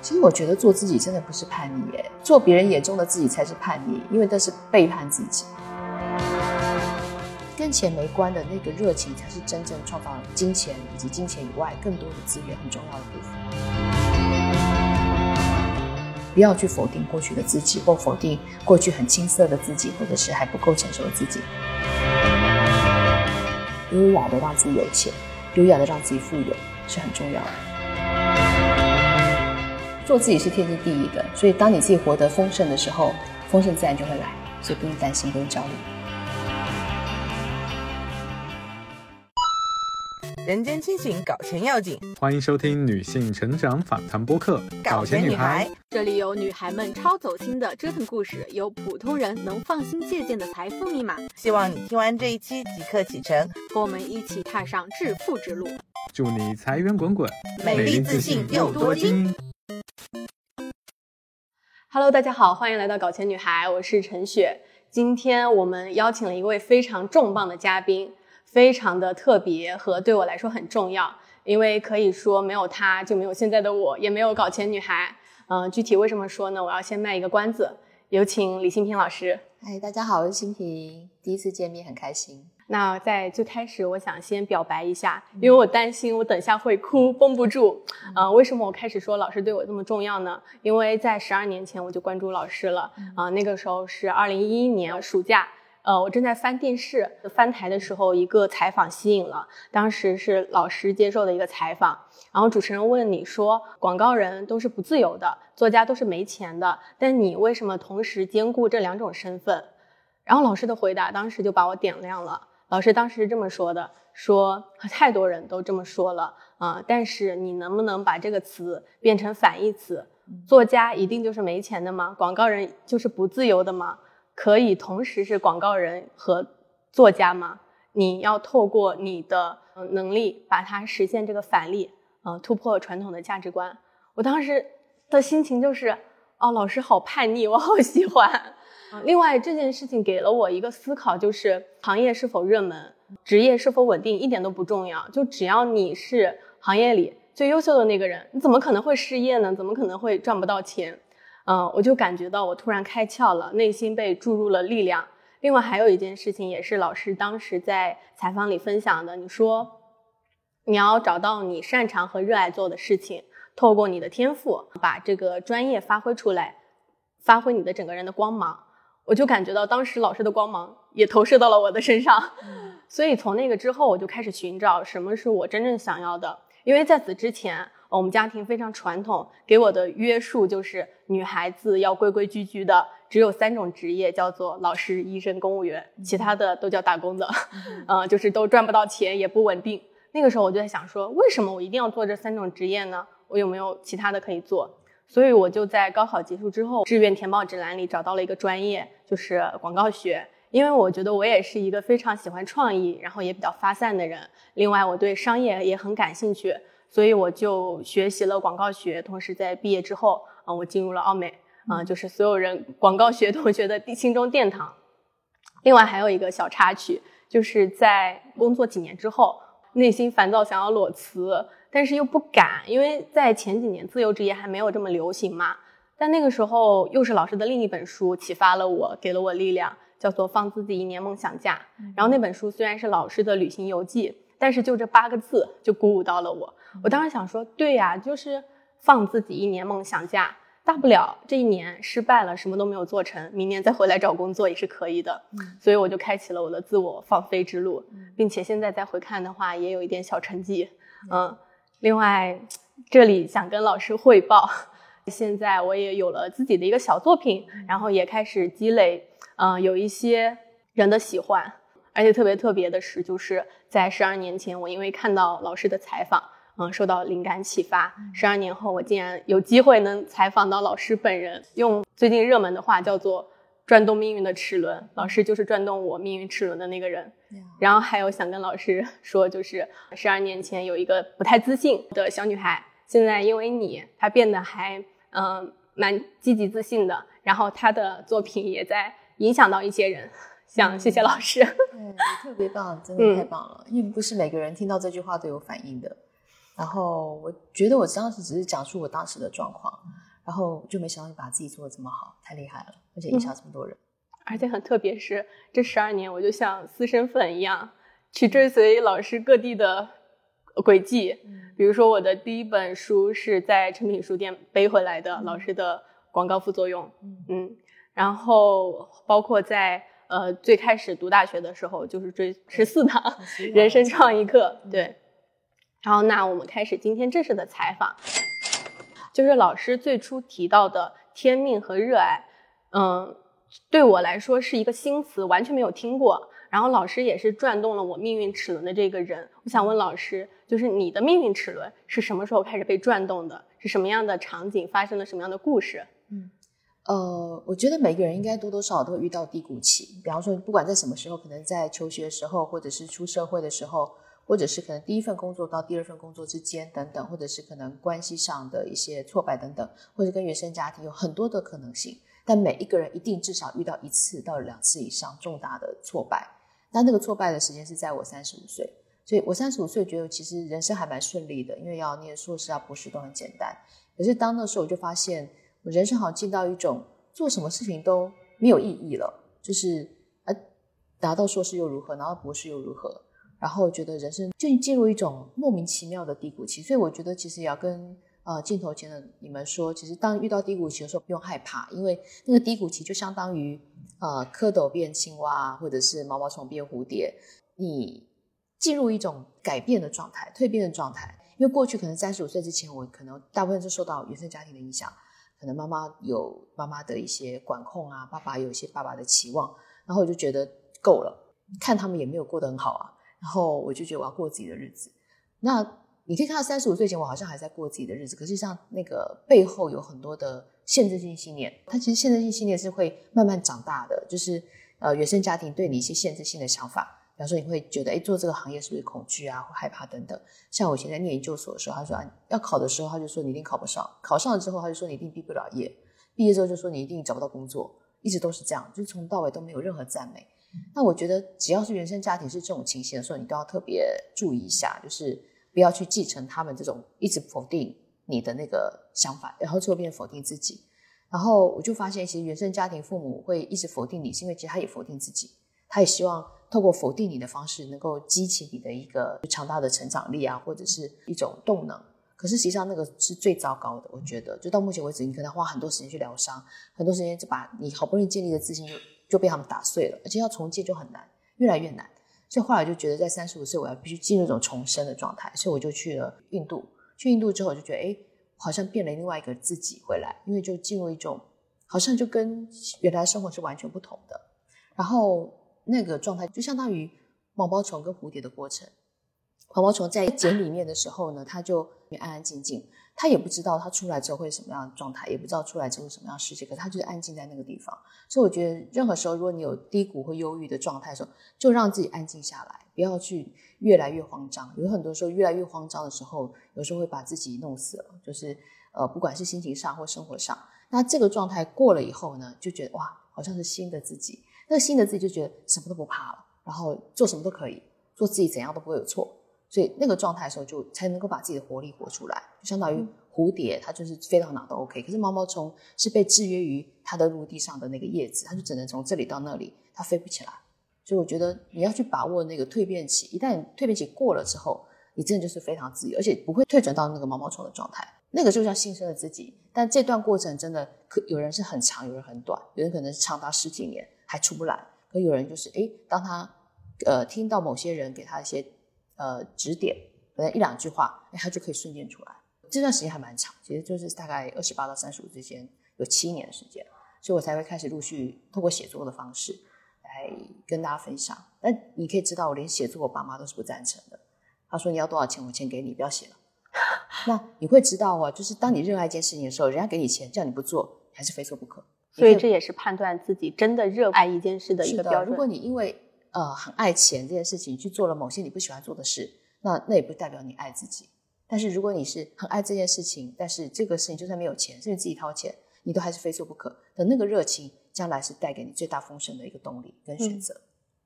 其实我觉得做自己真的不是叛逆，哎，做别人眼中的自己才是叛逆，因为那是背叛自己。跟钱没关的那个热情，才是真正创造金钱以及金钱以外更多的资源很重要的部分。不要去否定过去的自己，或否定过去很青涩的自己，或者是还不够成熟的自己。优雅的让自己有钱，优雅的让自己富有，是很重要的。做自己是天经地义的，所以当你自己活得丰盛的时候，丰盛自然就会来，所以不用担心，不用焦虑。人间清醒，搞钱要紧。欢迎收听女性成长访谈播客《搞钱女孩》，这里有女孩们超走心的折腾故事，有普通人能放心借鉴的财富密码。希望你听完这一期即刻启程，和我们一起踏上致富之路。祝你财源滚滚，美丽自信又多金。Hello，大家好，欢迎来到搞钱女孩，我是陈雪。今天我们邀请了一位非常重磅的嘉宾。非常的特别和对我来说很重要，因为可以说没有他就没有现在的我，也没有搞钱女孩。嗯、呃，具体为什么说呢？我要先卖一个关子，有请李新平老师。嗨，大家好，我是新平，第一次见面很开心。那在最开始，我想先表白一下，因为我担心我等下会哭绷不住。啊、呃，为什么我开始说老师对我这么重要呢？因为在十二年前我就关注老师了。啊、呃，那个时候是二零一一年暑假。呃，我正在翻电视，翻台的时候，一个采访吸引了。当时是老师接受的一个采访，然后主持人问你说：“广告人都是不自由的，作家都是没钱的，但你为什么同时兼顾这两种身份？”然后老师的回答当时就把我点亮了。老师当时是这么说的：“说太多人都这么说了啊、但是你能不能把这个词变成反义词？作家一定就是没钱的吗？广告人就是不自由的吗？”可以同时是广告人和作家吗？你要透过你的能力把它实现这个反例，呃，突破传统的价值观。我当时的心情就是，哦，老师好叛逆，我好喜欢。另外，这件事情给了我一个思考，就是行业是否热门，职业是否稳定，一点都不重要。就只要你是行业里最优秀的那个人，你怎么可能会失业呢？怎么可能会赚不到钱？嗯，我就感觉到我突然开窍了，内心被注入了力量。另外还有一件事情，也是老师当时在采访里分享的。你说，你要找到你擅长和热爱做的事情，透过你的天赋，把这个专业发挥出来，发挥你的整个人的光芒。我就感觉到当时老师的光芒也投射到了我的身上，所以从那个之后，我就开始寻找什么是我真正想要的。因为在此之前，我们家庭非常传统，给我的约束就是女孩子要规规矩矩的，只有三种职业，叫做老师、医生、公务员，其他的都叫打工的，嗯、呃，就是都赚不到钱，也不稳定。那个时候我就在想说，为什么我一定要做这三种职业呢？我有没有其他的可以做？所以我就在高考结束之后，志愿填报指南里找到了一个专业，就是广告学。因为我觉得我也是一个非常喜欢创意，然后也比较发散的人。另外，我对商业也很感兴趣。所以我就学习了广告学，同时在毕业之后，嗯，我进入了奥美，啊，就是所有人广告学同学的心中殿堂。另外还有一个小插曲，就是在工作几年之后，内心烦躁，想要裸辞，但是又不敢，因为在前几年自由职业还没有这么流行嘛。但那个时候又是老师的另一本书启发了我，给了我力量，叫做《放自己一年梦想假》。然后那本书虽然是老师的旅行游记，但是就这八个字就鼓舞到了我。我当时想说，对呀，就是放自己一年梦想假，大不了这一年失败了，什么都没有做成，明年再回来找工作也是可以的。嗯、所以我就开启了我的自我放飞之路，并且现在再回看的话，也有一点小成绩。嗯，另外这里想跟老师汇报，现在我也有了自己的一个小作品，然后也开始积累，嗯、呃，有一些人的喜欢，而且特别特别的是，就是在十二年前，我因为看到老师的采访。嗯，受到灵感启发。十二年后，我竟然有机会能采访到老师本人，用最近热门的话叫做“转动命运的齿轮”。老师就是转动我命运齿轮的那个人。然后还有想跟老师 说，就是十二年前有一个不太自信的小女孩，现在因为你，她变得还嗯、呃、蛮积极自信的。然后她的作品也在影响到一些人。想谢谢老师。特别棒，真的 太棒了。因为不是每个人听到这句话都有反应的。然后我觉得我当时只是讲述我当时的状况，然后就没想到你把自己做的这么好，太厉害了，而且影响这么多人。而且很特别是这十二年，我就像私生粉一样去追随老师各地的轨迹。比如说我的第一本书是在诚品书店背回来的，老师的广告副作用。嗯，然后包括在呃最开始读大学的时候，就是追十四堂人生创意课。对。然后，那我们开始今天正式的采访，就是老师最初提到的天命和热爱，嗯，对我来说是一个新词，完全没有听过。然后老师也是转动了我命运齿轮的这个人。我想问老师，就是你的命运齿轮是什么时候开始被转动的？是什么样的场景发生了什么样的故事？嗯，呃，我觉得每个人应该多多少少都会遇到低谷期，比方说不管在什么时候，可能在求学时候，或者是出社会的时候。或者是可能第一份工作到第二份工作之间等等，或者是可能关系上的一些挫败等等，或者跟原生家庭有很多的可能性。但每一个人一定至少遇到一次到两次以上重大的挫败。但那个挫败的时间是在我三十五岁，所以我三十五岁觉得其实人生还蛮顺利的，因为要念硕士啊、博士都很简单。可是当那时候我就发现，我人生好像进到一种做什么事情都没有意义了，就是呃，拿到硕士又如何，拿到博士又如何？然后觉得人生就进入一种莫名其妙的低谷期，所以我觉得其实也要跟呃镜头前的你们说，其实当遇到低谷期的时候不用害怕，因为那个低谷期就相当于呃蝌蚪变青蛙，或者是毛毛虫变蝴蝶，你进入一种改变的状态、蜕变的状态。因为过去可能三十五岁之前，我可能大部分是受到原生家庭的影响，可能妈妈有妈妈的一些管控啊，爸爸有一些爸爸的期望，然后我就觉得够了，看他们也没有过得很好啊。然后我就觉得我要过自己的日子。那你可以看到三十五岁前我好像还在过自己的日子，可是像那个背后有很多的限制性信念，它其实限制性信念是会慢慢长大的。就是呃原生家庭对你一些限制性的想法，比方说你会觉得哎做这个行业是不是恐惧啊或害怕等等。像我以前在念研究所的时候，他说啊要考的时候他就说你一定考不上，考上了之后他就说你一定毕不了业，毕业之后就说你一定找不到工作，一直都是这样，就从到尾都没有任何赞美。那我觉得，只要是原生家庭是这种情形的时候，你都要特别注意一下，就是不要去继承他们这种一直否定你的那个想法，然后最后变否定自己。然后我就发现，其实原生家庭父母会一直否定你，是因为其实他也否定自己，他也希望透过否定你的方式，能够激起你的一个强大的成长力啊，或者是一种动能。可是实际上那个是最糟糕的，我觉得，就到目前为止，你可能花很多时间去疗伤，很多时间就把你好不容易建立的自信就。被他们打碎了，而且要重建就很难，越来越难。所以后来就觉得，在三十五岁我要必须进入一种重生的状态，所以我就去了印度。去印度之后，我就觉得，哎，好像变了另外一个自己回来，因为就进入一种好像就跟原来生活是完全不同的。然后那个状态就相当于毛毛虫跟蝴蝶的过程。毛毛虫在茧里面的时候呢，它就安安静静。他也不知道他出来之后会什么样的状态，也不知道出来之后什么样的世界，可他就是安静在那个地方。所以我觉得，任何时候如果你有低谷或忧郁的状态的时候，就让自己安静下来，不要去越来越慌张。有很多时候越来越慌张的时候，有时候会把自己弄死了。就是呃，不管是心情上或生活上，那这个状态过了以后呢，就觉得哇，好像是新的自己。那新的自己就觉得什么都不怕了，然后做什么都可以，做自己怎样都不会有错。所以那个状态的时候，就才能够把自己的活力活出来，就相当于蝴蝶，它就是飞到哪都 OK。可是毛毛虫是被制约于它的陆地上的那个叶子，它就只能从这里到那里，它飞不起来。所以我觉得你要去把握那个蜕变期，一旦蜕变期过了之后，你真的就是非常自由，而且不会退转到那个毛毛虫的状态。那个就像新生的自己，但这段过程真的可有人是很长，有人很短，有人可能是长达十几年还出不来，可有人就是哎，当他呃听到某些人给他一些。呃，指点可能一两句话，哎，他就可以瞬间出来。这段时间还蛮长，其实就是大概二十八到三十五之间，有七年的时间，所以我才会开始陆续通过写作的方式来跟大家分享。但你可以知道，我连写作，我爸妈都是不赞成的。他说：“你要多少钱，我钱给你，不要写了。”那你会知道啊，就是当你热爱一件事情的时候，人家给你钱，叫你不做，还是非做不可。所以这也是判断自己真的热爱一件事的一个标准。如果你因为呃，很爱钱这件事情，去做了某些你不喜欢做的事，那那也不代表你爱自己。但是如果你是很爱这件事情，但是这个事情就算没有钱，甚至自己掏钱，你都还是非做不可的那个热情，将来是带给你最大丰盛的一个动力跟选择。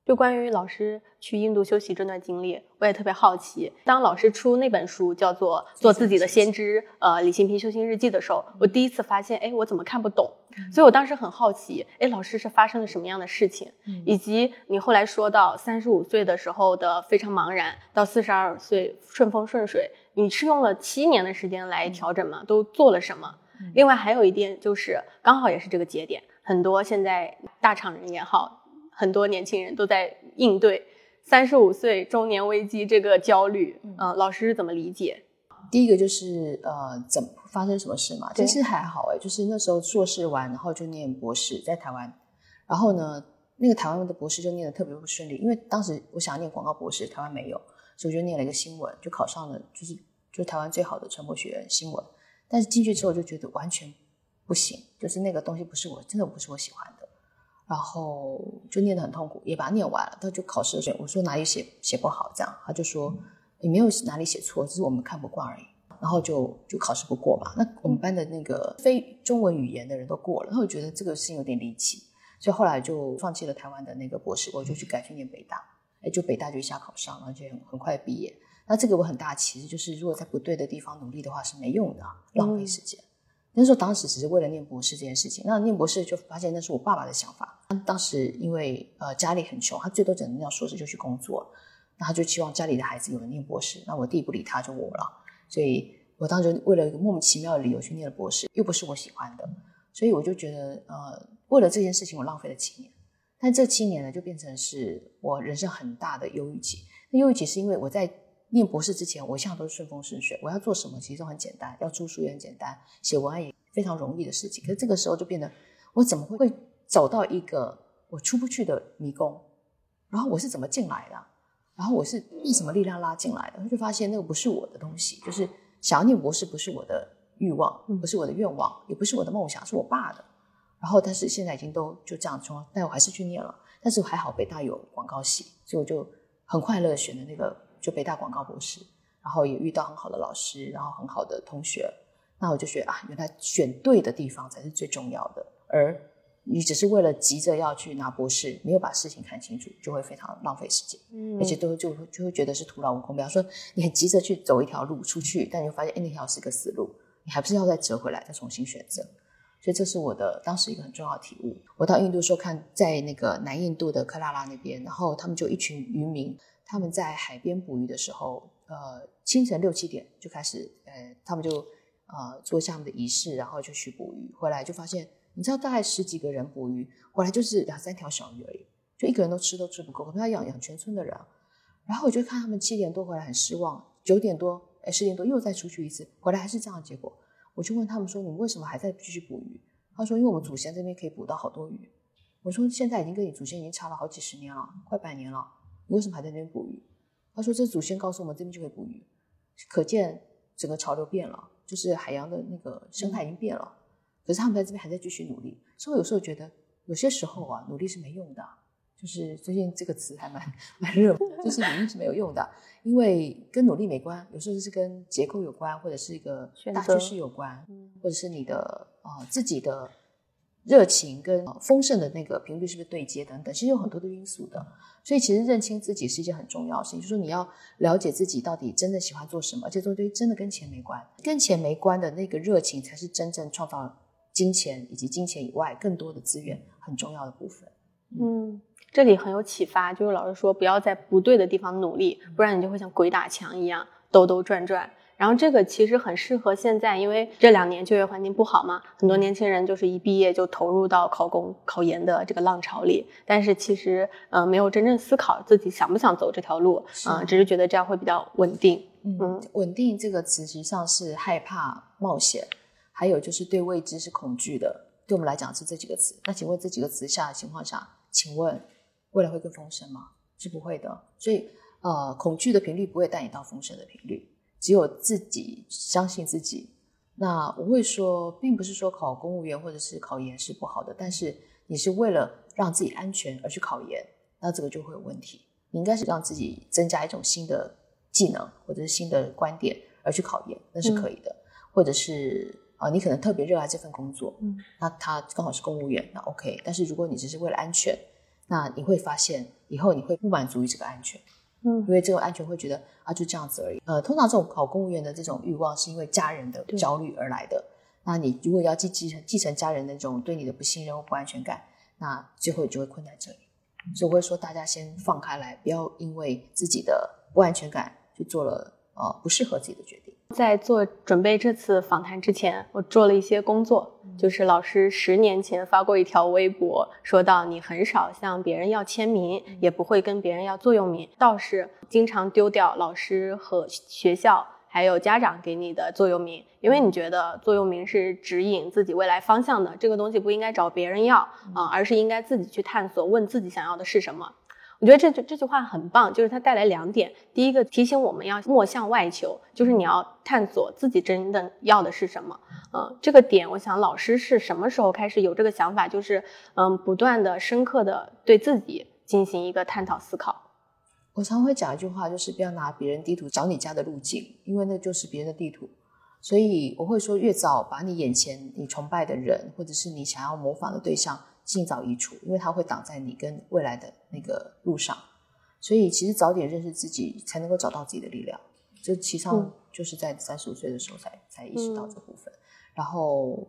就关于老师去印度修习这段经历，我也特别好奇。当老师出那本书叫做《做自己的先知》，呃，李新平修行日记的时候，我第一次发现，哎，我怎么看不懂？所以我当时很好奇，哎，老师是发生了什么样的事情？以及你后来说到三十五岁的时候的非常茫然，到四十二岁顺风顺水，你是用了七年的时间来调整吗？都做了什么？另外还有一点就是，刚好也是这个节点，很多现在大厂人也好。很多年轻人都在应对三十五岁中年危机这个焦虑，呃，老师是怎么理解？第一个就是呃，怎么发生什么事嘛？其实还好哎，就是那时候硕士完，然后就念博士在台湾，然后呢，那个台湾的博士就念的特别不顺利，因为当时我想要念广告博士，台湾没有，所以我就念了一个新闻，就考上了，就是就台湾最好的传播学院新闻，但是进去之后就觉得完全不行，就是那个东西不是我，真的不是我喜欢的。然后就念得很痛苦，也把它念完了。他就考试的时候，我说哪里写写不好，这样他就说你没有哪里写错，只是我们看不惯而已。然后就就考试不过嘛。那我们班的那个非中文语言的人都过了，然后我觉得这个事情有点离奇，所以后来就放弃了台湾的那个博士，我就去改去念北大。哎，就北大就一下考上，而且很快毕业。那这个我很大其实就是如果在不对的地方努力的话是没用的，浪费时间。那时候当时只是为了念博士这件事情，那念博士就发现那是我爸爸的想法。当时因为呃家里很穷，他最多只能念硕士就去工作，那他就期望家里的孩子有人念博士。那我弟不理他，就我了。所以我当时为了一个莫名其妙的理由去念了博士，又不是我喜欢的，所以我就觉得呃为了这件事情我浪费了七年。但这七年呢，就变成是我人生很大的忧郁期。那忧郁期是因为我在。念博士之前，我一向都是顺风顺水。我要做什么，其实都很简单。要出书也很简单，写文案也非常容易的事情。可是这个时候就变得，我怎么会会走到一个我出不去的迷宫？然后我是怎么进来的？然后我是被什么力量拉进来的？我就发现那个不是我的东西，就是想要念博士不是我的欲望，不是我的愿望，也不是我的梦想，是我爸的。然后但是现在已经都就这样说，但我还是去念了。但是还好北大有广告系，所以我就很快乐选了那个。就北大广告博士，然后也遇到很好的老师，然后很好的同学，那我就觉得啊，原来选对的地方才是最重要的。而你只是为了急着要去拿博士，没有把事情看清楚，就会非常浪费时间，嗯，而且都就就会觉得是徒劳无功。比方说，你很急着去走一条路出去，但你发现哎，那条是个死路，你还不是要再折回来，再重新选择。所以这是我的当时一个很重要的体悟。我到印度时候看，在那个南印度的克拉拉那边，然后他们就一群渔民。他们在海边捕鱼的时候，呃，清晨六七点就开始，呃，他们就呃做项目的仪式，然后就去捕鱼。回来就发现，你知道，大概十几个人捕鱼，回来就是两三条小鱼而已，就一个人都吃都吃不够，可能要养养全村的人。然后我就看他们七点多回来很失望，九点多，哎，十点多又再出去一次，回来还是这样的结果。我就问他们说：“你们为什么还在继续捕鱼？”他说：“因为我们祖先这边可以捕到好多鱼。”我说：“现在已经跟你祖先已经差了好几十年了，快百年了。”你为什么还在那边捕鱼？他说：“这祖先告诉我们，这边就可以捕鱼。”可见整个潮流变了，就是海洋的那个生态已经变了。可是他们在这边还在继续努力。所以我有时候觉得，有些时候啊，努力是没用的。就是最近这个词还蛮蛮热，就是努力是没有用的，因为跟努力没关。有时候是跟结构有关，或者是一个大趋势有关，或者是你的啊自己的。热情跟丰盛的那个频率是不是对接等等，其实有很多的因素的。所以其实认清自己是一件很重要的事情，就是说你要了解自己到底真的喜欢做什么，而且做对真的跟钱没关，跟钱没关的那个热情才是真正创造金钱以及金钱以外更多的资源很重要的部分。嗯，这里很有启发，就是老师说不要在不对的地方努力，不然你就会像鬼打墙一样兜兜转转。然后这个其实很适合现在，因为这两年就业环境不好嘛，很多年轻人就是一毕业就投入到考公、考研的这个浪潮里，但是其实呃没有真正思考自己想不想走这条路，啊，只是觉得这样会比较稳定。嗯，稳定这个词实际上是害怕冒险，还有就是对未知是恐惧的。对我们来讲是这几个词。那请问这几个词下的情况下，请问未来会更丰盛吗？是不会的。所以呃，恐惧的频率不会带你到丰盛的频率。只有自己相信自己，那我会说，并不是说考公务员或者是考研是不好的，但是你是为了让自己安全而去考研，那这个就会有问题。你应该是让自己增加一种新的技能或者是新的观点而去考研，那是可以的。或者是啊、你可能特别热爱这份工作，嗯，那他刚好是公务员，那 OK。但是如果你只是为了安全，那你会发现以后你会不满足于这个安全，嗯因为这种安全会觉得啊就这样子而已。呃，通常这种考公务员的这种欲望是因为家人的焦虑而来的。那你如果要继继承继承家人的那种对你的不信任或不安全感，那最后你就会困在这里。所以我会说，大家先放开来，不要因为自己的不安全感就做了呃不适合自己的决定。在做准备这次访谈之前，我做了一些工作，就是老师十年前发过一条微博，说到你很少向别人要签名，也不会跟别人要座右铭，倒是经常丢掉老师和学校还有家长给你的座右铭，因为你觉得座右铭是指引自己未来方向的，这个东西不应该找别人要啊、而是应该自己去探索，问自己想要的是什麼。我覺得這句這句話很棒，就是它帶來兩點。第一個提醒我們要莫向外求，就是你要探索自己真的要的是什麼。嗯，這個點，我想老師是什麼時候開始有這個想法？就是嗯，不斷的、深刻的對自己進行一個探討思考。我常會講一句話，就是不要拿別人地圖找你家的路徑，因為那就是別人的地圖。所以我會說，越早把你眼前你崇拜的人，或者是你想要模仿的對象，盡早移除，因为它会挡在你跟未来的那个路上。所以其实早点认识自己，才能够找到自己的力量。就其实上就是在三十五岁的时候才才意识到这部分。然后，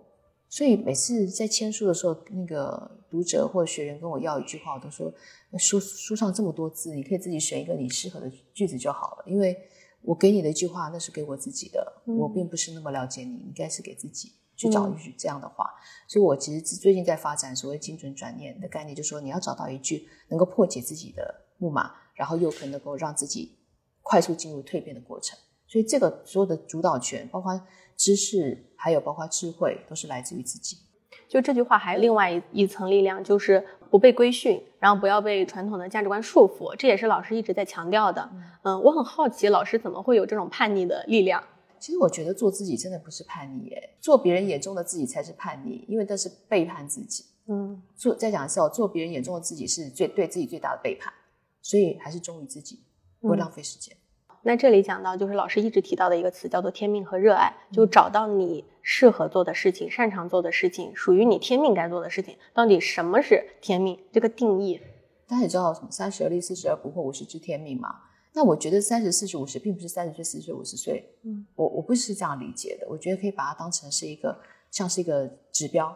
所以每次在签书的时候，那个读者或学员跟我要一句话，我都说书书上这么多字，你可以自己选一个你适合的句子就好了。因为我给你的一句话，那是给我自己的，我并不是那么了解你，应该是给自己去找一句这样的话。所以我其实最近在发展所谓精准转念的概念，就是说你要找到一句能够破解自己的木马，然后又可能够让自己快速进入蜕变的过程。所以这个所有的主导权，包括知识，还有包括智慧，都是来自于自己。就这句话，还有另外一一层力量，就是不被规训，然后不要被传统的价值观束缚，这也是老师一直在强调的。嗯，我很好奇，老师怎么会有这种叛逆的力量？其实我觉得做自己真的不是叛逆，哎，做别人眼中的自己才是叛逆，因为那是背叛自己。嗯，做再讲一次哦，做别人眼中的自己是最对自己最大的背叛，所以还是忠于自己，不会浪费时间。那这里讲到，就是老师一直提到的一个词，叫做天命和热爱，就找到你适合做的事情、擅长做的事情、属于你天命该做的事情。到底什么是天命？这个定义，大家也知道什么三十而立，四十而不惑，五十知天命嘛？那我觉得三十、四十、五十，并不是三十岁、四十岁、五十岁。嗯，我我不是这样理解的。我觉得可以把它当成是一个，像是一个指标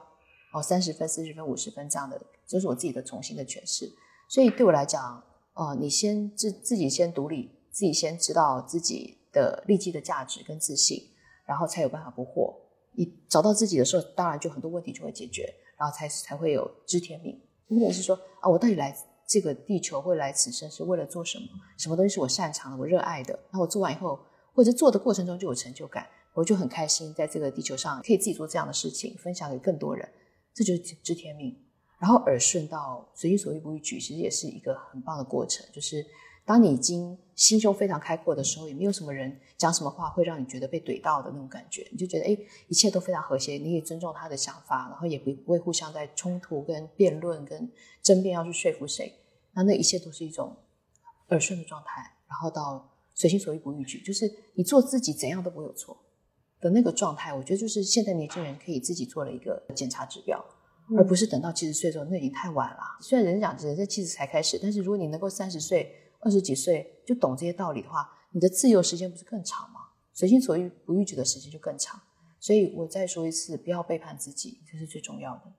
哦，三十分、四十分、五十分这样的，这是我自己的重新的诠释。所以对我来讲，哦，你先自自己先独立。自己先知道自己的利基的价值跟自信，然后才有办法不惑。你找到自己的时候，当然就很多问题就会解决，然后才才会有知天命。或者是说啊，我到底來这个地球，会来此生是为了做什么？什么东西是我擅长的，我热爱的？那我做完以后，或者做的过程中就有成就感，我就很开心，在这个地球上可以自己做这样的事情，分享给更多人，这就是知天命。然后耳顺到随心所欲不逾矩，其实也是一个很棒的过程，就是。当你已经心胸非常开阔的时候，也没有什么人讲什么话会让你觉得被怼到的那种感觉，你就觉得哎，一切都非常和谐，你可以尊重他的想法，然后也不不會互相在冲突、跟辩论、跟争辩要去说服谁，那那一切都是一种耳顺的状态，然后到随心所欲不逾矩，就是你做自己怎样都不会有错的那个状态。我觉得就是现在年轻人可以自己做了一个检查指标，而不是等到七十岁的时候，那已经太晚了。虽然人讲人在七十才开始，但是如果你能够三十岁。二十几岁就懂这些道理的话，你的自由时间不是更长吗？随心所欲不逾矩的时间就更长。所以我再说一次，不要背叛自己，这是最重要的。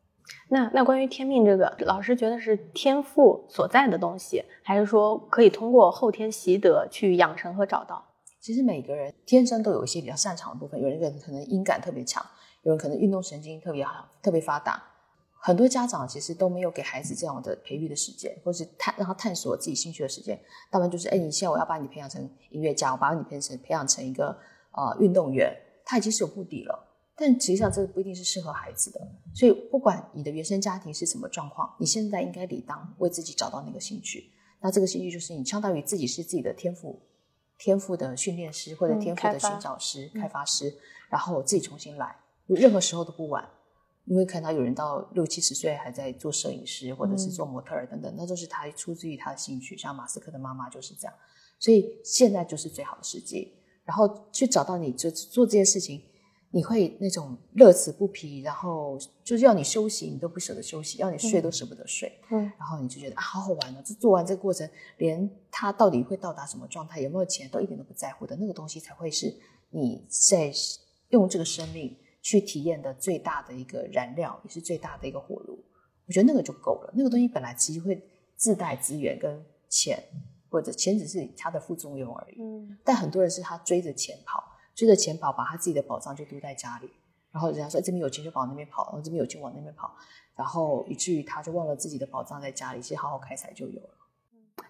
那那关于天命这个，老师觉得是天赋所在的东西，还是说可以通过后天习得去养成和找到？其实每个人天生都有一些比较擅长的部分，有人可能音感特别强，有人可能运动神经特别好，特别发达。很多家长其实都没有给孩子这样的培育的时间，或是探让他探索自己兴趣的时间。大部分就是，哎，你现在我要把你培养成音乐家，我把你培養成培养成一个呃运动员，他已经是有目的了。但实际上這個不一定是适合孩子的。所以不管你的原生家庭是什么状况，你现在应该理当为自己找到那个兴趣。那这个兴趣就是你相当于自己是自己的天赋，天赋的训练师或者天赋的寻找师、嗯、開發師，然後自己重新来，任何时候都不晚。因为看到有人到六七十岁还在做摄影师或者是做模特儿等等，嗯、那都是他出自于他的兴趣。像马斯克的妈妈就是这样，所以现在就是最好的时机。然后去找到你就做这件事情，你会那种乐此不疲，然后就是要你休息，你都不舍得休息；要你睡都舍不得睡。嗯然后你就觉得啊，好好玩哦！这做完这个过程，连他到底会到达什么状态，有没有钱，都一点都不在乎的那个东西，才会是你在用这个生命去体验的最大的一个燃料，也是最大的一个火炉。我觉得那个就够了。那个东西本来其实会自带资源跟钱，或者钱只是它的副作用而已。嗯但很多人是他追着钱跑，追着钱跑，把他自己的宝藏就丢在家里，然后人家说、这边有钱就往那边跑，然后这边有钱往那边跑，然后以至于他就忘了自己的宝藏在家里，其实好好开采就有了。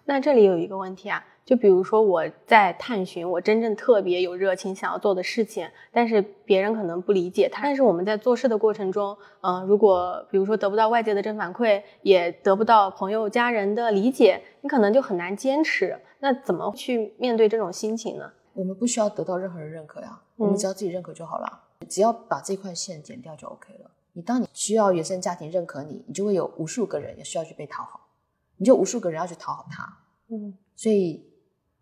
那这里有一个问题啊，就比如说我在探寻我真正特别有热情想要做的事情，但是别人可能不理解他。但是我们在做事的过程中，嗯、如果比如说得不到外界的正反馈，也得不到朋友家人的理解，你可能就很难坚持。那怎么去面对这种心情呢？我们不需要得到任何人认可呀，我们只要自己认可就好了。只要把这块线剪掉就 OK 了。你当你需要原生家庭认可你，你就会有无数个人也需要去被讨好，你就无数个人要去讨好他。嗯所以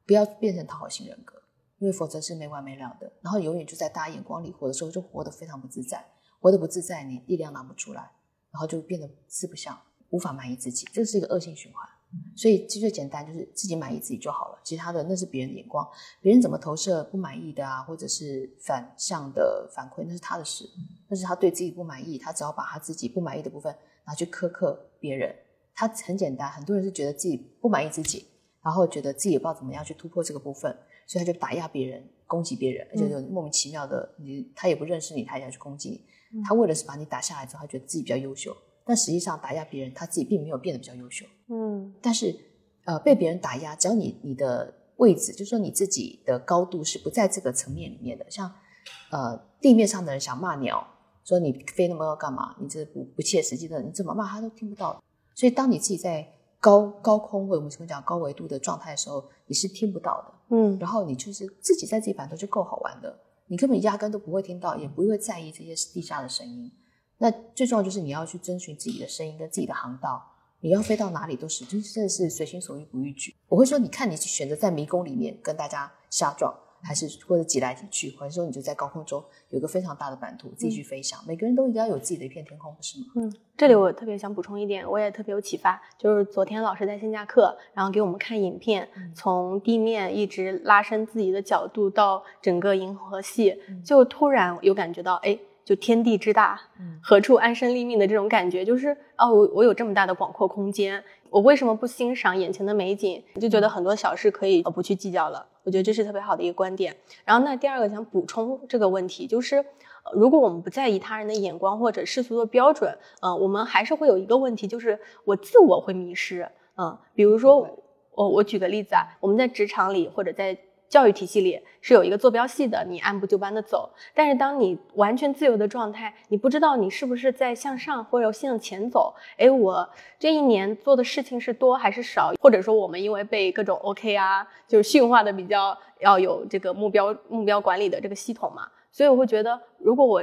不要变成讨好型人格，因为否则是没完没了的。然后永远就在大家眼光里活的时候，就活得非常不自在，活得不自在，你力量拿不出来，然后就变得四不像，无法满意自己，这是一个恶性循环。所以最最简单就是自己满意自己就好了，其他的那是别人的眼光，别人怎么投射不满意的啊，或者是反向的反馈，那是他的事，那是他对自己不满意，他只要把他自己不满意的部分拿去苛刻别人，他很简单，很多人是觉得自己不满意自己，然后觉得自己也不知道怎么样去突破这个部分，所以他就打压别人、攻击别人，而且就莫名其妙的，你他也不认识你，他也要去攻击你。他为了是把你打下来之后，他觉得自己比较优秀，但实际上打压别人，他自己并没有变得比较优秀。嗯但是，呃，被别人打压，只要你你的位置，就是说你自己的高度是不在这个层面里面的，像呃地面上的人想骂鸟，说你飞那么高干嘛？你这不不切实际的，你怎么骂他都听不到。所以，当你自己在高高空或者我们怎么讲高维度的状态的时候，你是听不到的。嗯然后你就是自己在自己版头就够好玩的，你根本压根都不会听到，也不会在意这些地下的声音。那最重要就是你要去遵循自己的声音跟自己的航道，你要飞到哪里都是，就是真的是随心所欲不逾矩。我会说，你看你选择在迷宫里面跟大家瞎撞，还是或者挤来挤去，或者说你就在高空中有一个非常大的版图自己去飞翔。每个人都应该有自己的一片天空，不是吗？嗯，这里我特别想补充一点，我也特别有启发，就是昨天老师在线下课，然后给我们看影片，从地面一直拉伸自己的角度到整个银河系，就突然有感觉到，哎，就天地之大，嗯何处安身立命的这种感觉，就是哦，我我有这么大的广阔空间，我为什么不欣赏眼前的美景？就觉得很多小事可以呃不去计较了。我觉得这是特别好的一个观点。然后那第二个想补充这个问题，就是呃如果我们不在意他人的眼光或者世俗的标准，呃，我们还是会有一个问题，就是我自我会迷失。嗯、比如说对我我举个例子啊，我们在职场里或者在教育体系里是有一个坐标系的，你按部就班的走。但是当你完全自由的状态，你不知道你是不是在向上或者向前走。哎，我这一年做的事情是多还是少？或者说我们因为被各种 OK 啊，就是驯化的比较要有这个目标目标管理的这个系统嘛，所以我会觉得，如果我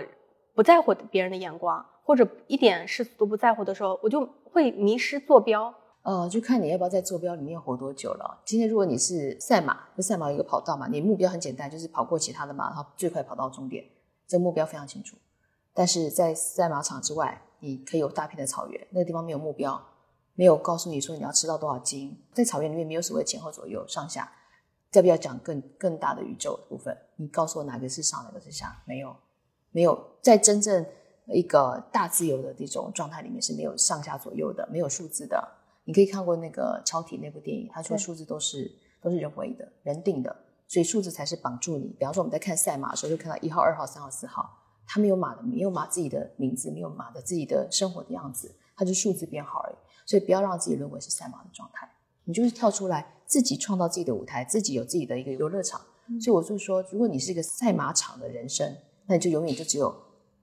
不在乎别人的眼光，或者一点世俗都不在乎的时候，我就会迷失坐标。呃，就看你要不要在坐标里面活多久了。今天如果你是赛马，就赛马有一个跑道嘛，你目标很简单，就是跑过其他的马，然后最快跑到终点，这个目标非常清楚。但是在赛马场之外，你可以有大片的草原，那个地方没有目标，没有告诉你说你要吃到多少斤，在草原里面没有所谓前后左右上下。要不要讲更更大的宇宙的部分？你告诉我哪个是上，哪个是下？没有，没有，在真正一个大自由的这种状态里面是没有上下左右的，没有数字的。你可以看过那个《超体》那部电影，他说数字都是都是人为的、人定的，所以数字才是绑住你。比方说我们在看赛马的时候，就看到一号、二号、三号、四号，他没有马的，没有马自己的名字，没有马的自己的生活的样子，它就数字编号而已。所以不要让自己沦为是赛马的状态，你就是跳出来，自己创造自己的舞台，自己有自己的一个游乐场。所以我就说，如果你是一个赛马场的人生，那你就永远就只有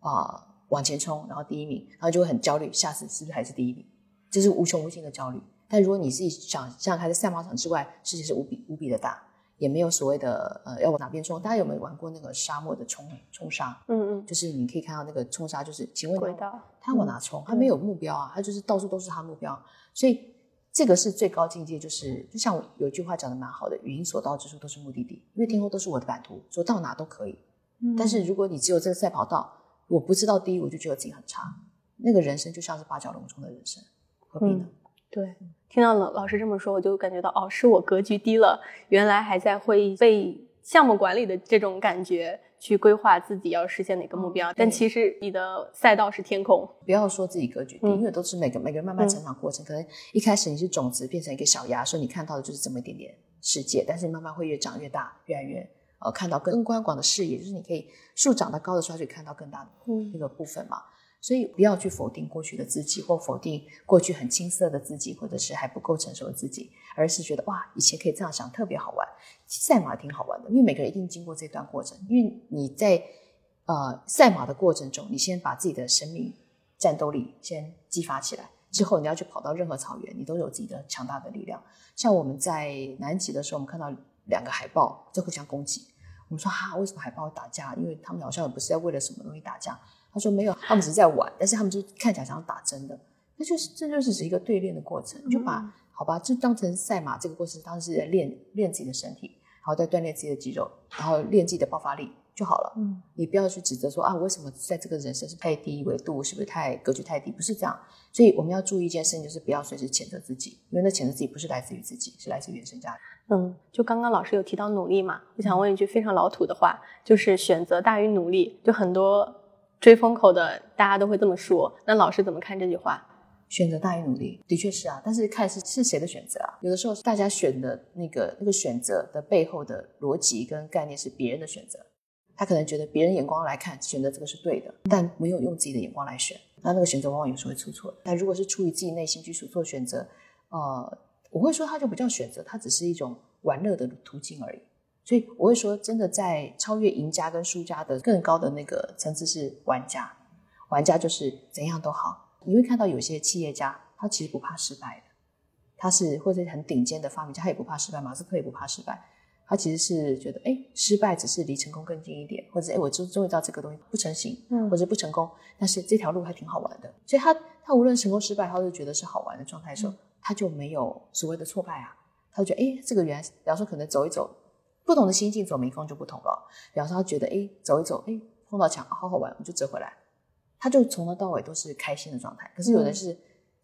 啊、往前冲，然后第一名，然后就会很焦虑，下次是不是还是第一名？这是无穷无尽的焦虑。但如果你自己想想想看，在赛马场之外，世界是无比无比的大，也没有所谓的呃要往哪边冲。大家有没有玩过那个沙漠的冲冲沙？嗯嗯，就是你可以看到那个冲沙，就是请问他轨道。他往哪冲？他没有目标啊，他就是到处都是他目标，所以这个是最高境界。就是就像有一句话讲的蛮好的，语音所到之处都是目的地，因为天空都是我的版图，说到哪都可以。但是如果你只有这个赛跑道，我不知道第一，我就觉得自己很差。那个人生就像是八角笼中的人生，何必呢？嗯对，听到老老师这么说，我就感觉到哦，是我格局低了，原来还在会被项目管理的这种感觉去规划自己要实现哪个目标，但其实你的赛道是天空。不要说自己格局低，嗯因为都是每个每个人慢慢成长过程。可能一开始你是种子，变成一个小芽，所以你看到的就是这么一点点世界，但是慢慢会越长越大，越来越呃看到更宽广的视野，就是你可以树长得高的时候，就可以看到更大的嗯那个部分嘛。所以不要去否定过去的自己，或否定过去很青涩的自己，或者是还不够成熟的自己，而是觉得哇，以前可以这样想，特别好玩。赛马挺好玩的，因为每个人一定经过这段过程，因为你在呃赛马的过程中，你先把自己的生命战斗力先激发起来，之后你要去跑到任何草原，你都有自己的强大的力量。像我们在南极的时候，我们看到两个海豹在互相攻击，我们说哈，为什么海豹打架？因为他们好像也不是在为了什么东西打架。他说没有，他们只是在玩，但是他们就看起来像打针的。那就是这就是一个对练的过程，你就把、好吧，就当成赛马这个过程，当时是在练练自己的身体，然后再锻炼自己的肌肉，然后练自己的爆发力就好了。嗯，你不要去指责说啊，为什么在这个人生是太低维度，是不是太格局太低？不是这样。所以我们要注意一件事情，就是不要随时谴责自己，因为那谴责自己不是来自于自己，是来自于原生家庭。嗯，就刚刚老师有提到努力嘛，我想问一句非常老土的话，就是选择大于努力。就很多追风口的大家都会这么说，那老师怎么看这句话？选择大于努力，的确是啊，但是看是是谁的选择啊。有的时候大家选的那个那个选择的背后的逻辑跟概念是别人的选择，他可能觉得别人眼光来看选择这个是对的，但没有用自己的眼光来选，那那个选择往往有时候会出错。但如果是出于自己内心去所做选择，呃，我会说它就不叫选择，它只是一种玩乐的途径而已。所以我会说，真的在超越赢家跟输家的更高的那个层次是玩家，玩家就是怎样都好。你会看到有些企业家，他其实不怕失败的，他是或者很顶尖的发明家，他也不怕失败，马斯克也不怕失败，他其实是觉得，哎，失败只是离成功更近一点，或者哎，我终终于知道这个东西不成型，嗯。或者不成功，但是这条路还挺好玩的，所以他他无论成功失败，他都觉得是好玩的状态的时候，他就没有所谓的挫败啊，他就觉得，哎，这个原来，比方说可能走一走，不同的心境走迷宫就不同了，比方说他觉得，哎，走一走，哎，碰到墙，好好玩，我就折回来。他就从头到尾都是开心的状态。可是有的是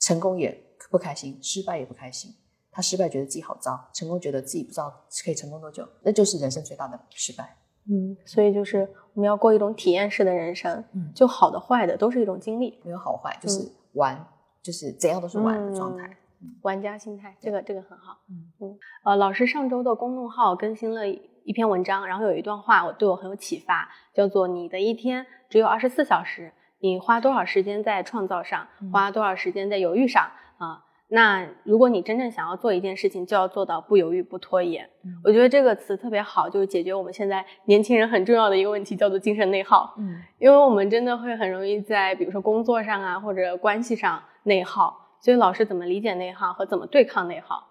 成功也不开心，失败也不开心。他失败觉得自己好糟，成功觉得自己不知道可以成功多久，那就是人生最大的失败。嗯，所以就是我们要过一种体验式的人生，嗯就好的坏的都是一种经历，没有好坏，就是玩，就是怎样都是玩的状态。玩家心态，这个这个很好。嗯嗯，呃，老师上周的公众号更新了一篇文章，然后有一段话我对我很有启发，叫做“你的一天只有二十四小时，你花多少时间在创造上，嗯花多少时间在犹豫上啊、那如果你真正想要做一件事情，就要做到不犹豫、不拖延。嗯我觉得这个词特别好，就是解决我们现在年轻人很重要的一个问题，叫做精神内耗。嗯，因为我们真的会很容易在比如说工作上啊或者关系上内耗，所以老师怎么理解内耗和怎么对抗内耗？